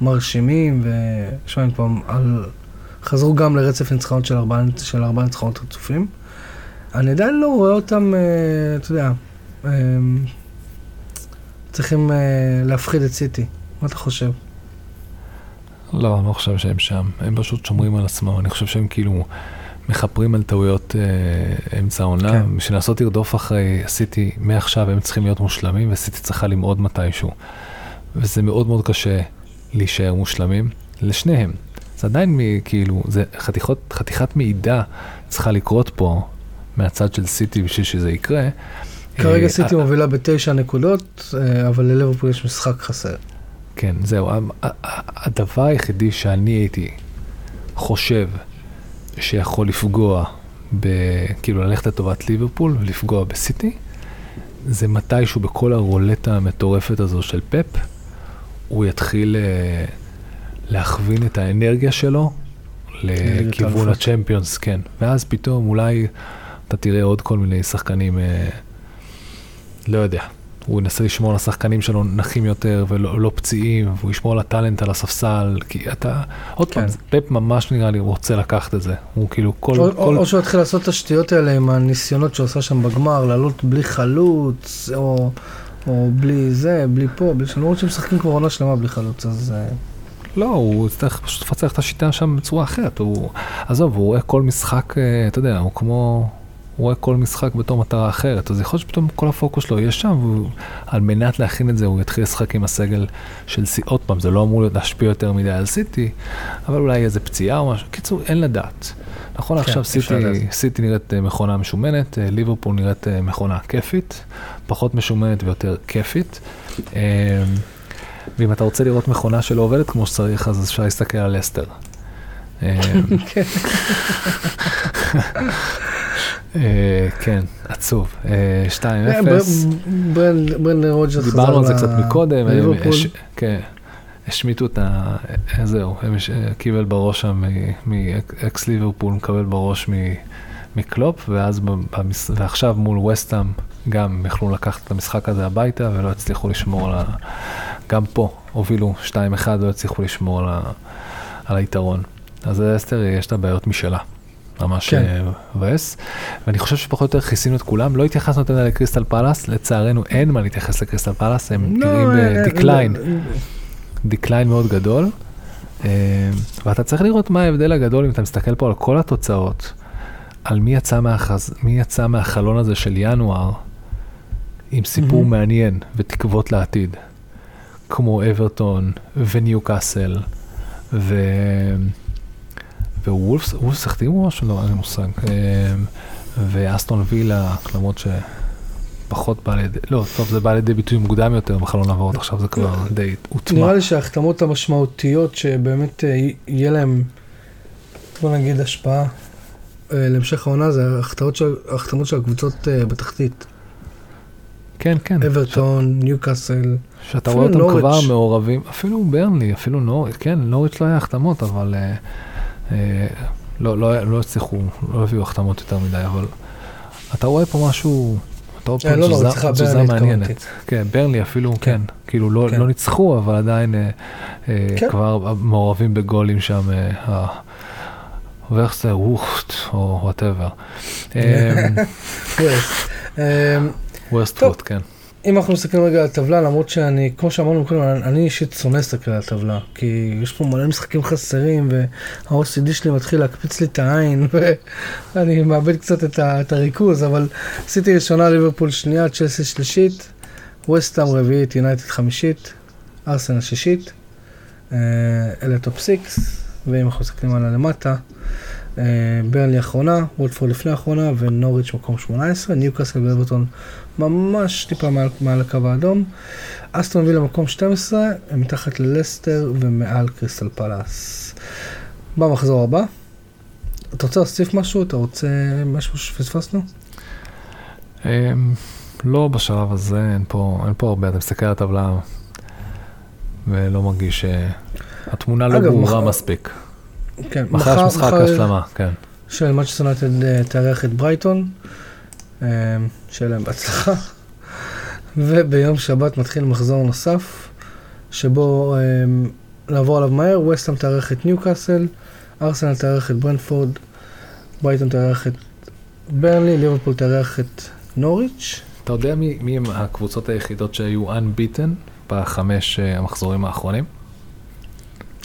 Speaker 1: מרשימים, ושמע, הם כבר על, חזרו גם לרצף ניצחונות של ארבעה של ארבעה ניצחונות רצופים. אני עדיין לא רואה אותם, אה, אתה יודע, אה, צריכים אה, להפחיד את סיטי. מה אתה חושב?
Speaker 2: לא, אני לא חושב שהם שם. הם פשוט שומרים על עצמם. אני חושב שהם כאילו מכפרים על טעויות אה, אמצע העונה.
Speaker 1: כן.
Speaker 2: בשביל לנסות לרדוף אחרי סיטי, מעכשיו הם צריכים להיות מושלמים, וסיטי צריכה למעוד מתישהו. וזה מאוד מאוד קשה להישאר מושלמים, לשניהם. זה עדיין כאילו, זה חתיכות, חתיכת מידע צריכה לקרות פה מהצד של סיטי בשביל שזה יקרה.
Speaker 1: כרגע
Speaker 2: אה,
Speaker 1: סיטי
Speaker 2: אה,
Speaker 1: מובילה בתשע נקודות, אה, אבל לליברפול יש משחק חסר.
Speaker 2: כן, זהו. הדבר היחידי שאני הייתי חושב שיכול לפגוע, ב, כאילו ללכת לטובת ליברפול ולפגוע בסיטי, זה מתישהו בכל הרולטה המטורפת הזו של פפ, הוא יתחיל להכווין את האנרגיה שלו לכיוון. הצ'מפיונס, כן. ואז פתאום אולי אתה תראה עוד כל מיני שחקנים, אה, לא יודע. הוא ינסה לשמור על השחקנים שלו נחים יותר ולא לא פציעים, והוא ישמור על הטאלנט על הספסל, כי אתה, עוד
Speaker 1: כן.
Speaker 2: פעם, פפ ממש נראה לי רוצה לקחת את זה. הוא כאילו כל,
Speaker 1: או,
Speaker 2: כל,
Speaker 1: או, או שהוא יתחיל לעשות את השטויות האלה עם הניסיונות שהוא עשה שם בגמר, לעלות בלי חלוץ, או, או בלי זה, בלי פה, בלי שם, למרות שהם משחקים כבר עונה שלמה בלי חלוץ, אז...
Speaker 2: לא, הוא יצטרך פשוט לפצח את השיטה שם בצורה אחרת. הוא, עזוב, הוא רואה כל משחק, אה, אתה יודע, הוא כמו, הוא רואה כל משחק בתור מטרה אחרת, אז יכול להיות שפתאום כל הפוקוס שלו יהיה שם, ועל מנת להכין את זה הוא יתחיל לשחק עם הסגל של סיטי, עוד פעם, זה לא אמור להשפיע יותר מדי על סיטי, אבל אולי איזה פציעה או משהו, קיצור, אין לדעת. נכון,
Speaker 1: כן,
Speaker 2: עכשיו סיטי. סיטי נראית אה, מכונה משומנת, אה, ליברפול נראית מכונה כיפית, פחות משומנת ויותר כיפית. אה, ואם אתה רוצה לראות מכונה שלא עובדת כמו שצריך, אז אפשר להסתכל על. אה,
Speaker 1: כן.
Speaker 2: אה, כן, עצוב. אה, 2-0.
Speaker 1: אה, ברנדן רוג'רס חזר
Speaker 2: דיברנו על זה קצת מקודם, כן, השמיטו את ה... אה, זהו, אה, קיבל בראש שם מאקס ליברפול, מקבל בראש מקלופ, ואז ב- במס- ועכשיו מול ווסטהאם גם יכלו לקחת את המשחק הזה הביתה ולא הצליחו לשמור על ה... גם פה הובילו 2-1 ולא הצליחו לשמור על, ה... על היתרון. אז לסטר יש לה בעיות משלה. ממש
Speaker 1: כן.
Speaker 2: אה, מבאס. ואני חושב שפחות או יותר כיסינו את כולם, לא התייחסנו יותר לקריסטל פלאס, לצערנו אין מה להתייחס לקריסטל פלאס, הם
Speaker 1: לא,
Speaker 2: נראים
Speaker 1: ב
Speaker 2: decline,
Speaker 1: לא,
Speaker 2: decline מאוד גדול. אה, ואתה צריך לראות מה ההבדל הגדול אם אתה מסתכל פה על כל התוצאות, על מי יצא, מהחז... מי יצא מהחלון הזה של ינואר עם סיפור.
Speaker 1: מעניין
Speaker 2: מעניין ותקוות לעתיד, כמו אברטון וניו קאסל ו... ווולפס, וולפס החתימו משהו? לא, אין לי מושג. אה, ואסטון וילה, למרות שפחות בא לידי, לא, טוב, זה בא לידי ביטוי מוקדם יותר בחלון העברות, עכשיו זה כבר די הוטמע.
Speaker 1: נראה לי שההחתמות המשמעותיות שבאמת אה, יהיה להם, בוא נגיד, השפעה אה, להמשך העונה, זה ההחתמות של, ההחתמות של הקבוצות אה, בתחתית.
Speaker 2: כן, כן.
Speaker 1: אברטון, ניוקאסל.
Speaker 2: שאתה רואה אותם
Speaker 1: נוריץ'.
Speaker 2: כבר מעורבים, אפילו ברנלי, אפילו נוריץ', כן, נוריץ' לא היה החתמות, אבל אה, אה, לא, לא, לא הצליחו, לא הביאו החתמות יותר מדי, אבל אתה רואה פה משהו, אתה רואה
Speaker 1: אה,
Speaker 2: פה
Speaker 1: לא, לא,
Speaker 2: תזוזה-
Speaker 1: סליחה,
Speaker 2: תזוזה
Speaker 1: ברנלי
Speaker 2: מעניינת.
Speaker 1: התכוונתי.
Speaker 2: כן, ברנלי אפילו,
Speaker 1: כן.
Speaker 2: כן, כאילו לא,
Speaker 1: כן.
Speaker 2: לא ניצחו, אבל עדיין אה, אה,
Speaker 1: כן.
Speaker 2: כבר מעורבים בגולים שם, אה, זה ווכט, או
Speaker 1: whatever.
Speaker 2: ווסטרוט, כן.
Speaker 1: אם אנחנו מסתכלים רגע על הטבלה, למרות שאני, כמו שאמרנו קודם, אני אישית שונא להסתכל על הטבלה, כי יש פה מלא משחקים חסרים, וה-OCD שלי מתחיל להקפיץ לי את העין, ואני מאבד קצת את, ה, את הריכוז, אבל סיטי ראשונה, ליברפול שנייה, צ'לסי שלישית, ווסטהאם רביעית, יונייטד חמישית, ארסנל שישית, אה, אלה top six, ואם אנחנו מסתכלים עליה למטה, אה, ברנלי אחרונה, ווטפורד לפני האחרונה, ונוריץ' מקום 18, ניוקאסל ואברטון ממש טיפה מעל, מעל הקו האדום. אסטון וילה מקום 12, הם מתחת ללסטר ומעל קריסטל פלאס. במחזור הבא, אתה רוצה להוסיף משהו? אתה רוצה משהו שפספסנו?
Speaker 2: אמ, לא בשלב הזה, אין פה, אין פה הרבה, אתה מסתכל על הטבלה ולא מרגיש שהתמונה לא ברורה
Speaker 1: מחר-
Speaker 2: מספיק.
Speaker 1: כן,
Speaker 2: מחר יש משחק השלמה, כן.
Speaker 1: של מצ'סטר יונייטד אה, תארח את ברייטון, שיהיה להם בהצלחה. וביום שבת מתחיל מחזור נוסף, שבו אה, לעבור עליו מהר, וסטהאם תארח את ניוקאסל, ארסנל תארח את ברנפורד, ברייטון תארח את ברנלי, ליברפול תארח את נוריץ'.
Speaker 2: אתה יודע מי, מי הם הקבוצות היחידות שהיו unbeaten בחמש אה, המחזורים האחרונים?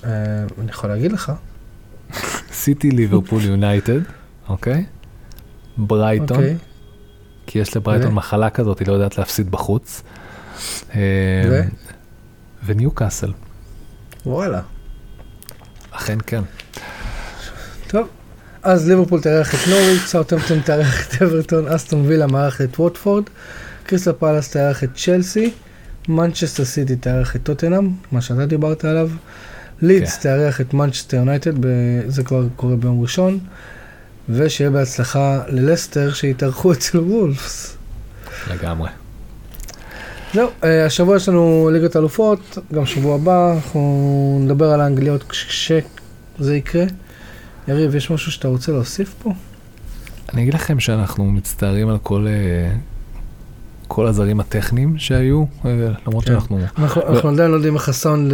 Speaker 1: אה, אני יכול להגיד לך.
Speaker 2: סיטי, ליברפול, יונייטד, אוקיי? ברייטון. כי יש לברייטון? מחלה כזאת, היא לא יודעת להפסיד בחוץ. אה,
Speaker 1: ו?
Speaker 2: וניוקאסל,
Speaker 1: וואלה.
Speaker 2: אכן כן.
Speaker 1: טוב, אז ליברפול תארח את נוריץ', סאוטהמפטון תארח את אברטון, אסטון וילה מארח את ווטפורד, קריסטל פלאס תארח את צ'לסי, מנצ'סטר סיטי תארח את טוטנאם, מה שאתה דיברת עליו, לידס
Speaker 2: כן.
Speaker 1: תארח את מנצ'סטר יונייטד, זה כבר קורה ביום ראשון, ושיהיה בהצלחה ללסטר שיתארחו אצל וולפס.
Speaker 2: לגמרי.
Speaker 1: זהו, אה, השבוע יש לנו ליגת אלופות, גם שבוע הבא, אנחנו נדבר על האנגליות כש- כשזה יקרה. יריב, יש משהו שאתה רוצה להוסיף פה?
Speaker 2: אני אגיד לכם שאנחנו מצטערים על כל, אה, כל הזרים הטכניים שהיו, אה, למרות
Speaker 1: כן.
Speaker 2: שאנחנו,
Speaker 1: אנחנו עדיין לא יודעים איך ל...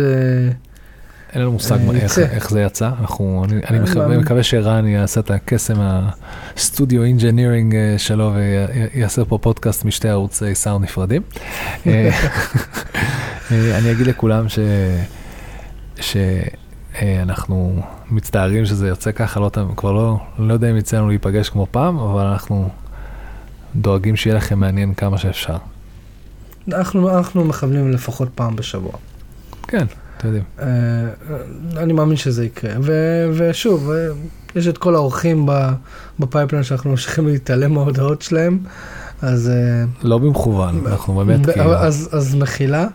Speaker 2: אין לנו מושג
Speaker 1: אה,
Speaker 2: איך. איך זה יצא. אנחנו, אני, אני
Speaker 1: אין
Speaker 2: מקווה,
Speaker 1: מה-
Speaker 2: מקווה שערן יעשה את הקסם ה studio engineering אה, שלו ויעשה פה פודקאסט משתי ערוצי סאונד נפרדים. אה, אה, אני אגיד לכולם ש... שאנחנו מצטערים שזה יוצא ככה, לא, כבר לא, לא יודע אם יצא לנו להיפגש כמו פעם, אבל אנחנו דואגים שיהיה לכם מעניין כמה שאפשר.
Speaker 1: אנחנו, אנחנו מכוונים לפחות פעם בשבוע.
Speaker 2: כן, אתם יודעים.
Speaker 1: אה, אני מאמין שזה יקרה. ו, ושוב, אה, יש את כל האורחים ב- ב pipeline שאנחנו ממשיכים להתעלם מההודעות שלהם, אז... אה,
Speaker 2: לא במכוון, אנחנו באמת כאילו...
Speaker 1: אז, אז מחילה.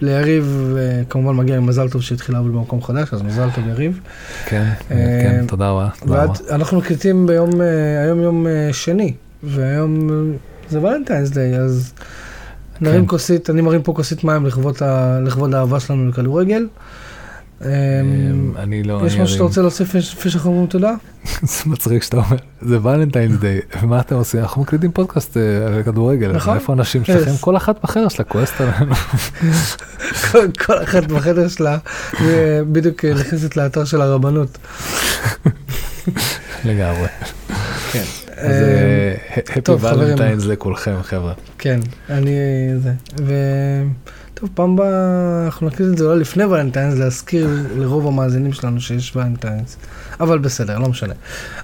Speaker 1: ליריב אה, כמובן מגיע עם מזל טוב שהתחיל לעבוד במקום חדש, אז מזל טוב יריב.
Speaker 2: כן,
Speaker 1: אה,
Speaker 2: כן, תודה רבה. תודה רבה.
Speaker 1: ואת, אנחנו מקליטים ביום, אה, היום יום אה, שני, והיום אה, זה ולנטיינס דיי, אז נרים
Speaker 2: כן.
Speaker 1: כוסית, אני מרים פה כוסית מים לכבוד, ה, לכבוד האהבה שלנו לכדורגל. אמ,
Speaker 2: אמ, אני לא...
Speaker 1: יש משהו שאתה. רוצה להוסיף לפני שאנחנו אומרים תודה?
Speaker 2: זה מצחיק שאתה אומר, זה ולנטיינס דיי, ומה אתם עושים? אנחנו מקליטים פודקאסט אה, על כדורגל,
Speaker 1: נכון.
Speaker 2: איפה האנשים
Speaker 1: Yes.
Speaker 2: שלכם? כל אחת בחדר שלה כועסת עלינו.
Speaker 1: כל- אחת בחדר שלה בדיוק אה, נכנסת לאתר של הרבנות.
Speaker 2: לגמרי.
Speaker 1: כן.
Speaker 2: אז אה,
Speaker 1: טוב, חברים.
Speaker 2: ולנטיינס לכולכם חבר'ה.
Speaker 1: כן, אני זה. ו... טוב, פעם הבאה אנחנו נקליט את זה אולי לפני ולנטיינס, להזכיר לרוב המאזינים שלנו שיש ולנטיינס. אבל בסדר, לא משנה.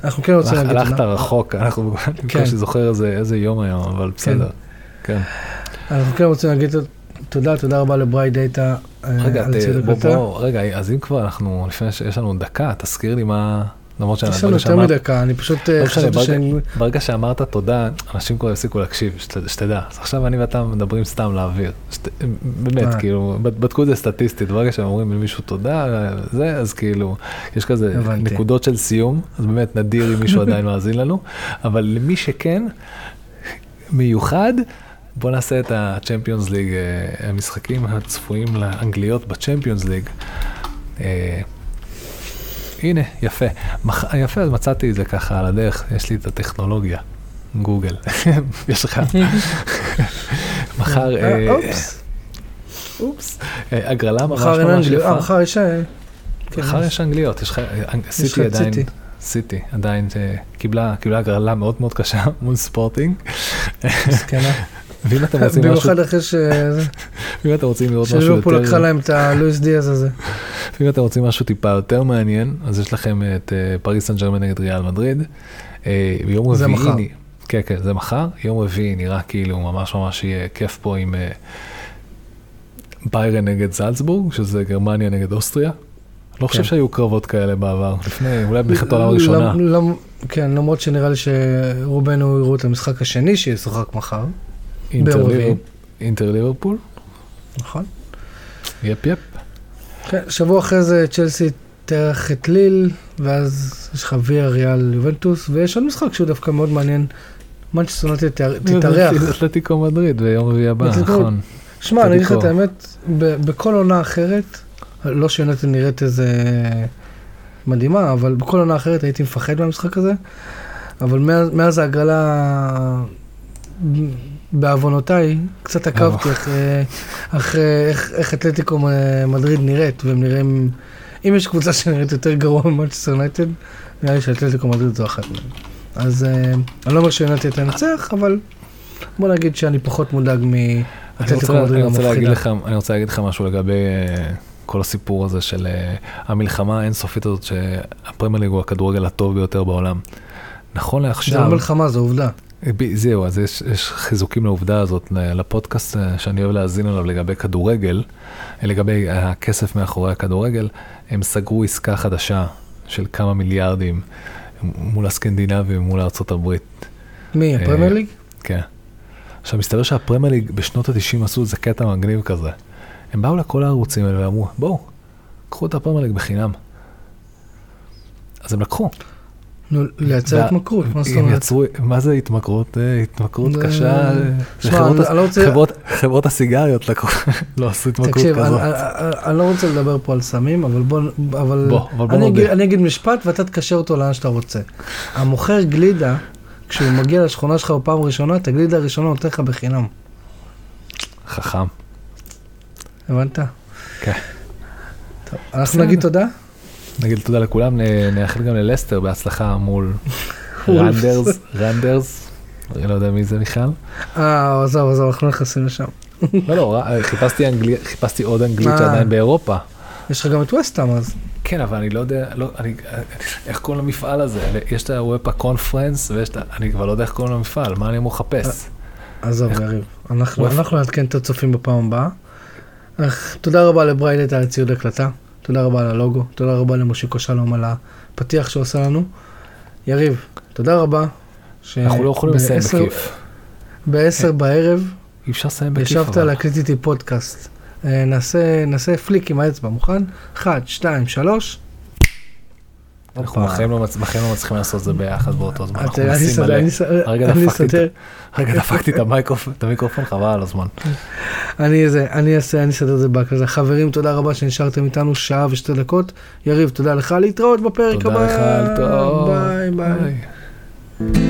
Speaker 1: אנחנו כן רוצים להגיד
Speaker 2: הלכת. רחוק, אנחנו
Speaker 1: כן.
Speaker 2: בקושי זוכר איזה יום היום, אבל בסדר. כן.
Speaker 1: אנחנו כן רוצים להגיד תודה, תודה רבה לבריי דאטה
Speaker 2: רגע,
Speaker 1: הקלטה.
Speaker 2: בוא, רגע, אז אם כבר אנחנו, לפני שיש לנו דקה, תזכיר לי מה, למרות שאני,
Speaker 1: יש לנו יותר מדקה, אני פשוט אה,
Speaker 2: לא
Speaker 1: חשבתי שאני...
Speaker 2: ברגע שאמרת תודה, אנשים כבר הפסיקו להקשיב, שת- שתדע. אז עכשיו אני ואתה מדברים סתם לאוויר. באמת,
Speaker 1: אה.
Speaker 2: כאילו, בד- בדקו את זה סטטיסטית, ברגע שהם אומרים למישהו תודה, זה, אז כאילו, יש כזה. נקודות של סיום, אז באמת נדיר אם מישהו עדיין מאזין לנו, אבל למי שכן, מיוחד, בוא נעשה את ה-Champions League, אה, המשחקים הצפויים לאנגליות ב-Champions League. הנה, יפה. מח... יפה, אז מצאתי את זה ככה על הדרך, יש לי את הטכנולוגיה. גוגל. יש לך. מחר,
Speaker 1: אה,
Speaker 2: אה,
Speaker 1: אופס,
Speaker 2: אופס, אה, הגרלה ממש ממש יפה.
Speaker 1: מחר יש... כן,
Speaker 2: מחר
Speaker 1: יש.
Speaker 2: אנגליות, יש לך, סיטי עדיין,
Speaker 1: סיטי.
Speaker 2: עדיין קיבלה הגרלה מאוד מאוד קשה מול ספורטינג.
Speaker 1: מסכנה.
Speaker 2: ואם אתם רוצים משהו,
Speaker 1: במיוחד אחרי ש...
Speaker 2: אם אתם רוצים לראות משהו
Speaker 1: שליברפול לקחה
Speaker 2: יותר,
Speaker 1: להם את הלואיס דיאז הזה.
Speaker 2: אם אתם רוצים משהו טיפה יותר מעניין, אז יש לכם את אה, פריס סן ג'רמן נגד ריאל מדריד. אה, ביום
Speaker 1: זה
Speaker 2: רביעי,
Speaker 1: מחר.
Speaker 2: נ- כן כן זה מחר, יום רביעי נראה כאילו ממש ממש יהיה כיף פה עם אה, ביירן נגד זלצבורג, שזה גרמניה נגד אוסטריה. לא חושב
Speaker 1: כן.
Speaker 2: שהיו קרבות כאלה בעבר, לפני, אולי במלחמת העולם הראשונה.
Speaker 1: כן, למרות שנראה לי שרובנו יראו את המשחק השני שישוחק מחר,
Speaker 2: אינטר ליברפול?
Speaker 1: נכון?
Speaker 2: יפ יפ.
Speaker 1: כן, שבוע אחרי זה צ'לסי תארח את ליל, ואז יש לך ויה ריאל יובנטוס, ויש עוד משחק שהוא דווקא מאוד מעניין. מנצ'סטר יונייטד תאר- תתארח.
Speaker 2: אתלטיקו מדריד ביום רביעי הבא, נכון.
Speaker 1: שמע, אני אגיד לך את. האמת, בכל עונה אחרת, לא שיונתן נראית איזה מדהימה, אבל בכל עונה אחרת הייתי מפחד מהמשחק הזה, אבל מאז ההגרלה, בעוונותיי, קצת עקבתי אחרי, אחרי איך, איך אתלטיקו מדריד נראית, והם נראים, אם יש קבוצה שנראית יותר גרוע ממנצ'סטר יונייטד, נראה לי שאתלטיקו מדריד זו אחת מהן. אז אה, אני לא אומר שיונתן תנצח, אבל בוא נגיד שאני פחות מודאג מ...
Speaker 2: אני
Speaker 1: אתלטיקו
Speaker 2: רוצה,
Speaker 1: מדריד המפחידה.
Speaker 2: אני רוצה להגיד לך משהו לגבי uh, כל הסיפור הזה של uh, המלחמה האינסופית הזאת שהפרמייר ליג הוא הכדורגל הטוב ביותר בעולם. נכון
Speaker 1: זה
Speaker 2: לעכשיו,
Speaker 1: לא מלחמה, זו עובדה.
Speaker 2: זהו, אז יש, יש חיזוקים לעובדה הזאת, לפודקאסט אה, שאני אוהב להאזין עליו לגבי כדורגל, אה, לגבי הכסף מאחורי הכדורגל, הם סגרו עסקה חדשה של כמה מיליארדים מול הסקנדינבים, מול הברית.
Speaker 1: מי,
Speaker 2: אה,
Speaker 1: הפרמייר ליג?
Speaker 2: כן. עכשיו, מסתבר שהפרמייר ליג בשנות ה-90 עשו איזה קטע מגניב כזה. הם באו לכל הערוצים האלה ואמרו, בואו, קחו את הפרמייר ליג בחינם. אז הם לקחו.
Speaker 1: נו, לייצר התמכרות, מה זאת אומרת?
Speaker 2: יצרו, מה זה התמכרות? התמכרות קשה. חברות הסיגריות לא עשו התמכרות
Speaker 1: תקשיב,
Speaker 2: כזאת.
Speaker 1: אני- אני לא רוצה לדבר פה על סמים, אבל בוא, אני. אגיד- משפט ואתה תקשר אותו לאן שאתה רוצה. המוכר גלידה, כשהוא מגיע לשכונה שלך בפעם הראשונה, את הגלידה הראשונה נותן לך בחינם.
Speaker 2: חכם.
Speaker 1: הבנת?
Speaker 2: כן.
Speaker 1: אנחנו. נגיד תודה?
Speaker 2: נגיד תודה לכולם, נאחל גם ללסטר בהצלחה מול. רנדרס, רנדרס, אני לא יודע מי זה בכלל.
Speaker 1: אה, עזוב, עזוב, אנחנו לא נכנסים לשם.
Speaker 2: לא, לא, ר- חיפשתי אנגלי- חיפשתי עוד אנגלית
Speaker 1: אה.
Speaker 2: שעדיין באירופה.
Speaker 1: יש לך גם את וסטאם אז.
Speaker 2: כן, אבל אני לא יודע, לא, אני, איך קוראים למפעל הזה? יש את הוופא קונפרנס ויש את ה... אני כבר לא יודע איך קוראים למפעל, מה אני אמור לחפש?
Speaker 1: עזוב, יריב. אנחנו נעדכן את הצופים בפעם הבאה. תודה רבה לבריילט על הציוד הקלטה. תודה רבה על הלוגו. תודה רבה למושיקו שלום על הפתיח שהוא עשה לנו. יריב, תודה רבה. ש-
Speaker 2: אנחנו לא יכולים לסיים בכיף.
Speaker 1: בעשר בערב
Speaker 2: אי אפשר לסיים בכיף.
Speaker 1: ישבת
Speaker 2: אבל.
Speaker 1: להקליט איתי פודקאסט. נעשה נעשה פליק עם האצבע, מוכן? אחד, שתיים, שלוש.
Speaker 2: אנחנו בחיים לא בחיים לא מצליחים לעשות את זה ביחד באותו זמן. אנחנו מנסים מלא. רגע דפקתי את המיקרופון, חבל על הזמן.
Speaker 1: אני זה, אני אעשה, אני אסדר את זה בהקלטה. חברים, תודה רבה שנשארתם איתנו שעה ושתי דקות. יריב, תודה לך, להתראות בפרק הבא.
Speaker 2: תודה לך, להתראות.
Speaker 1: ביי.
Speaker 2: ביי.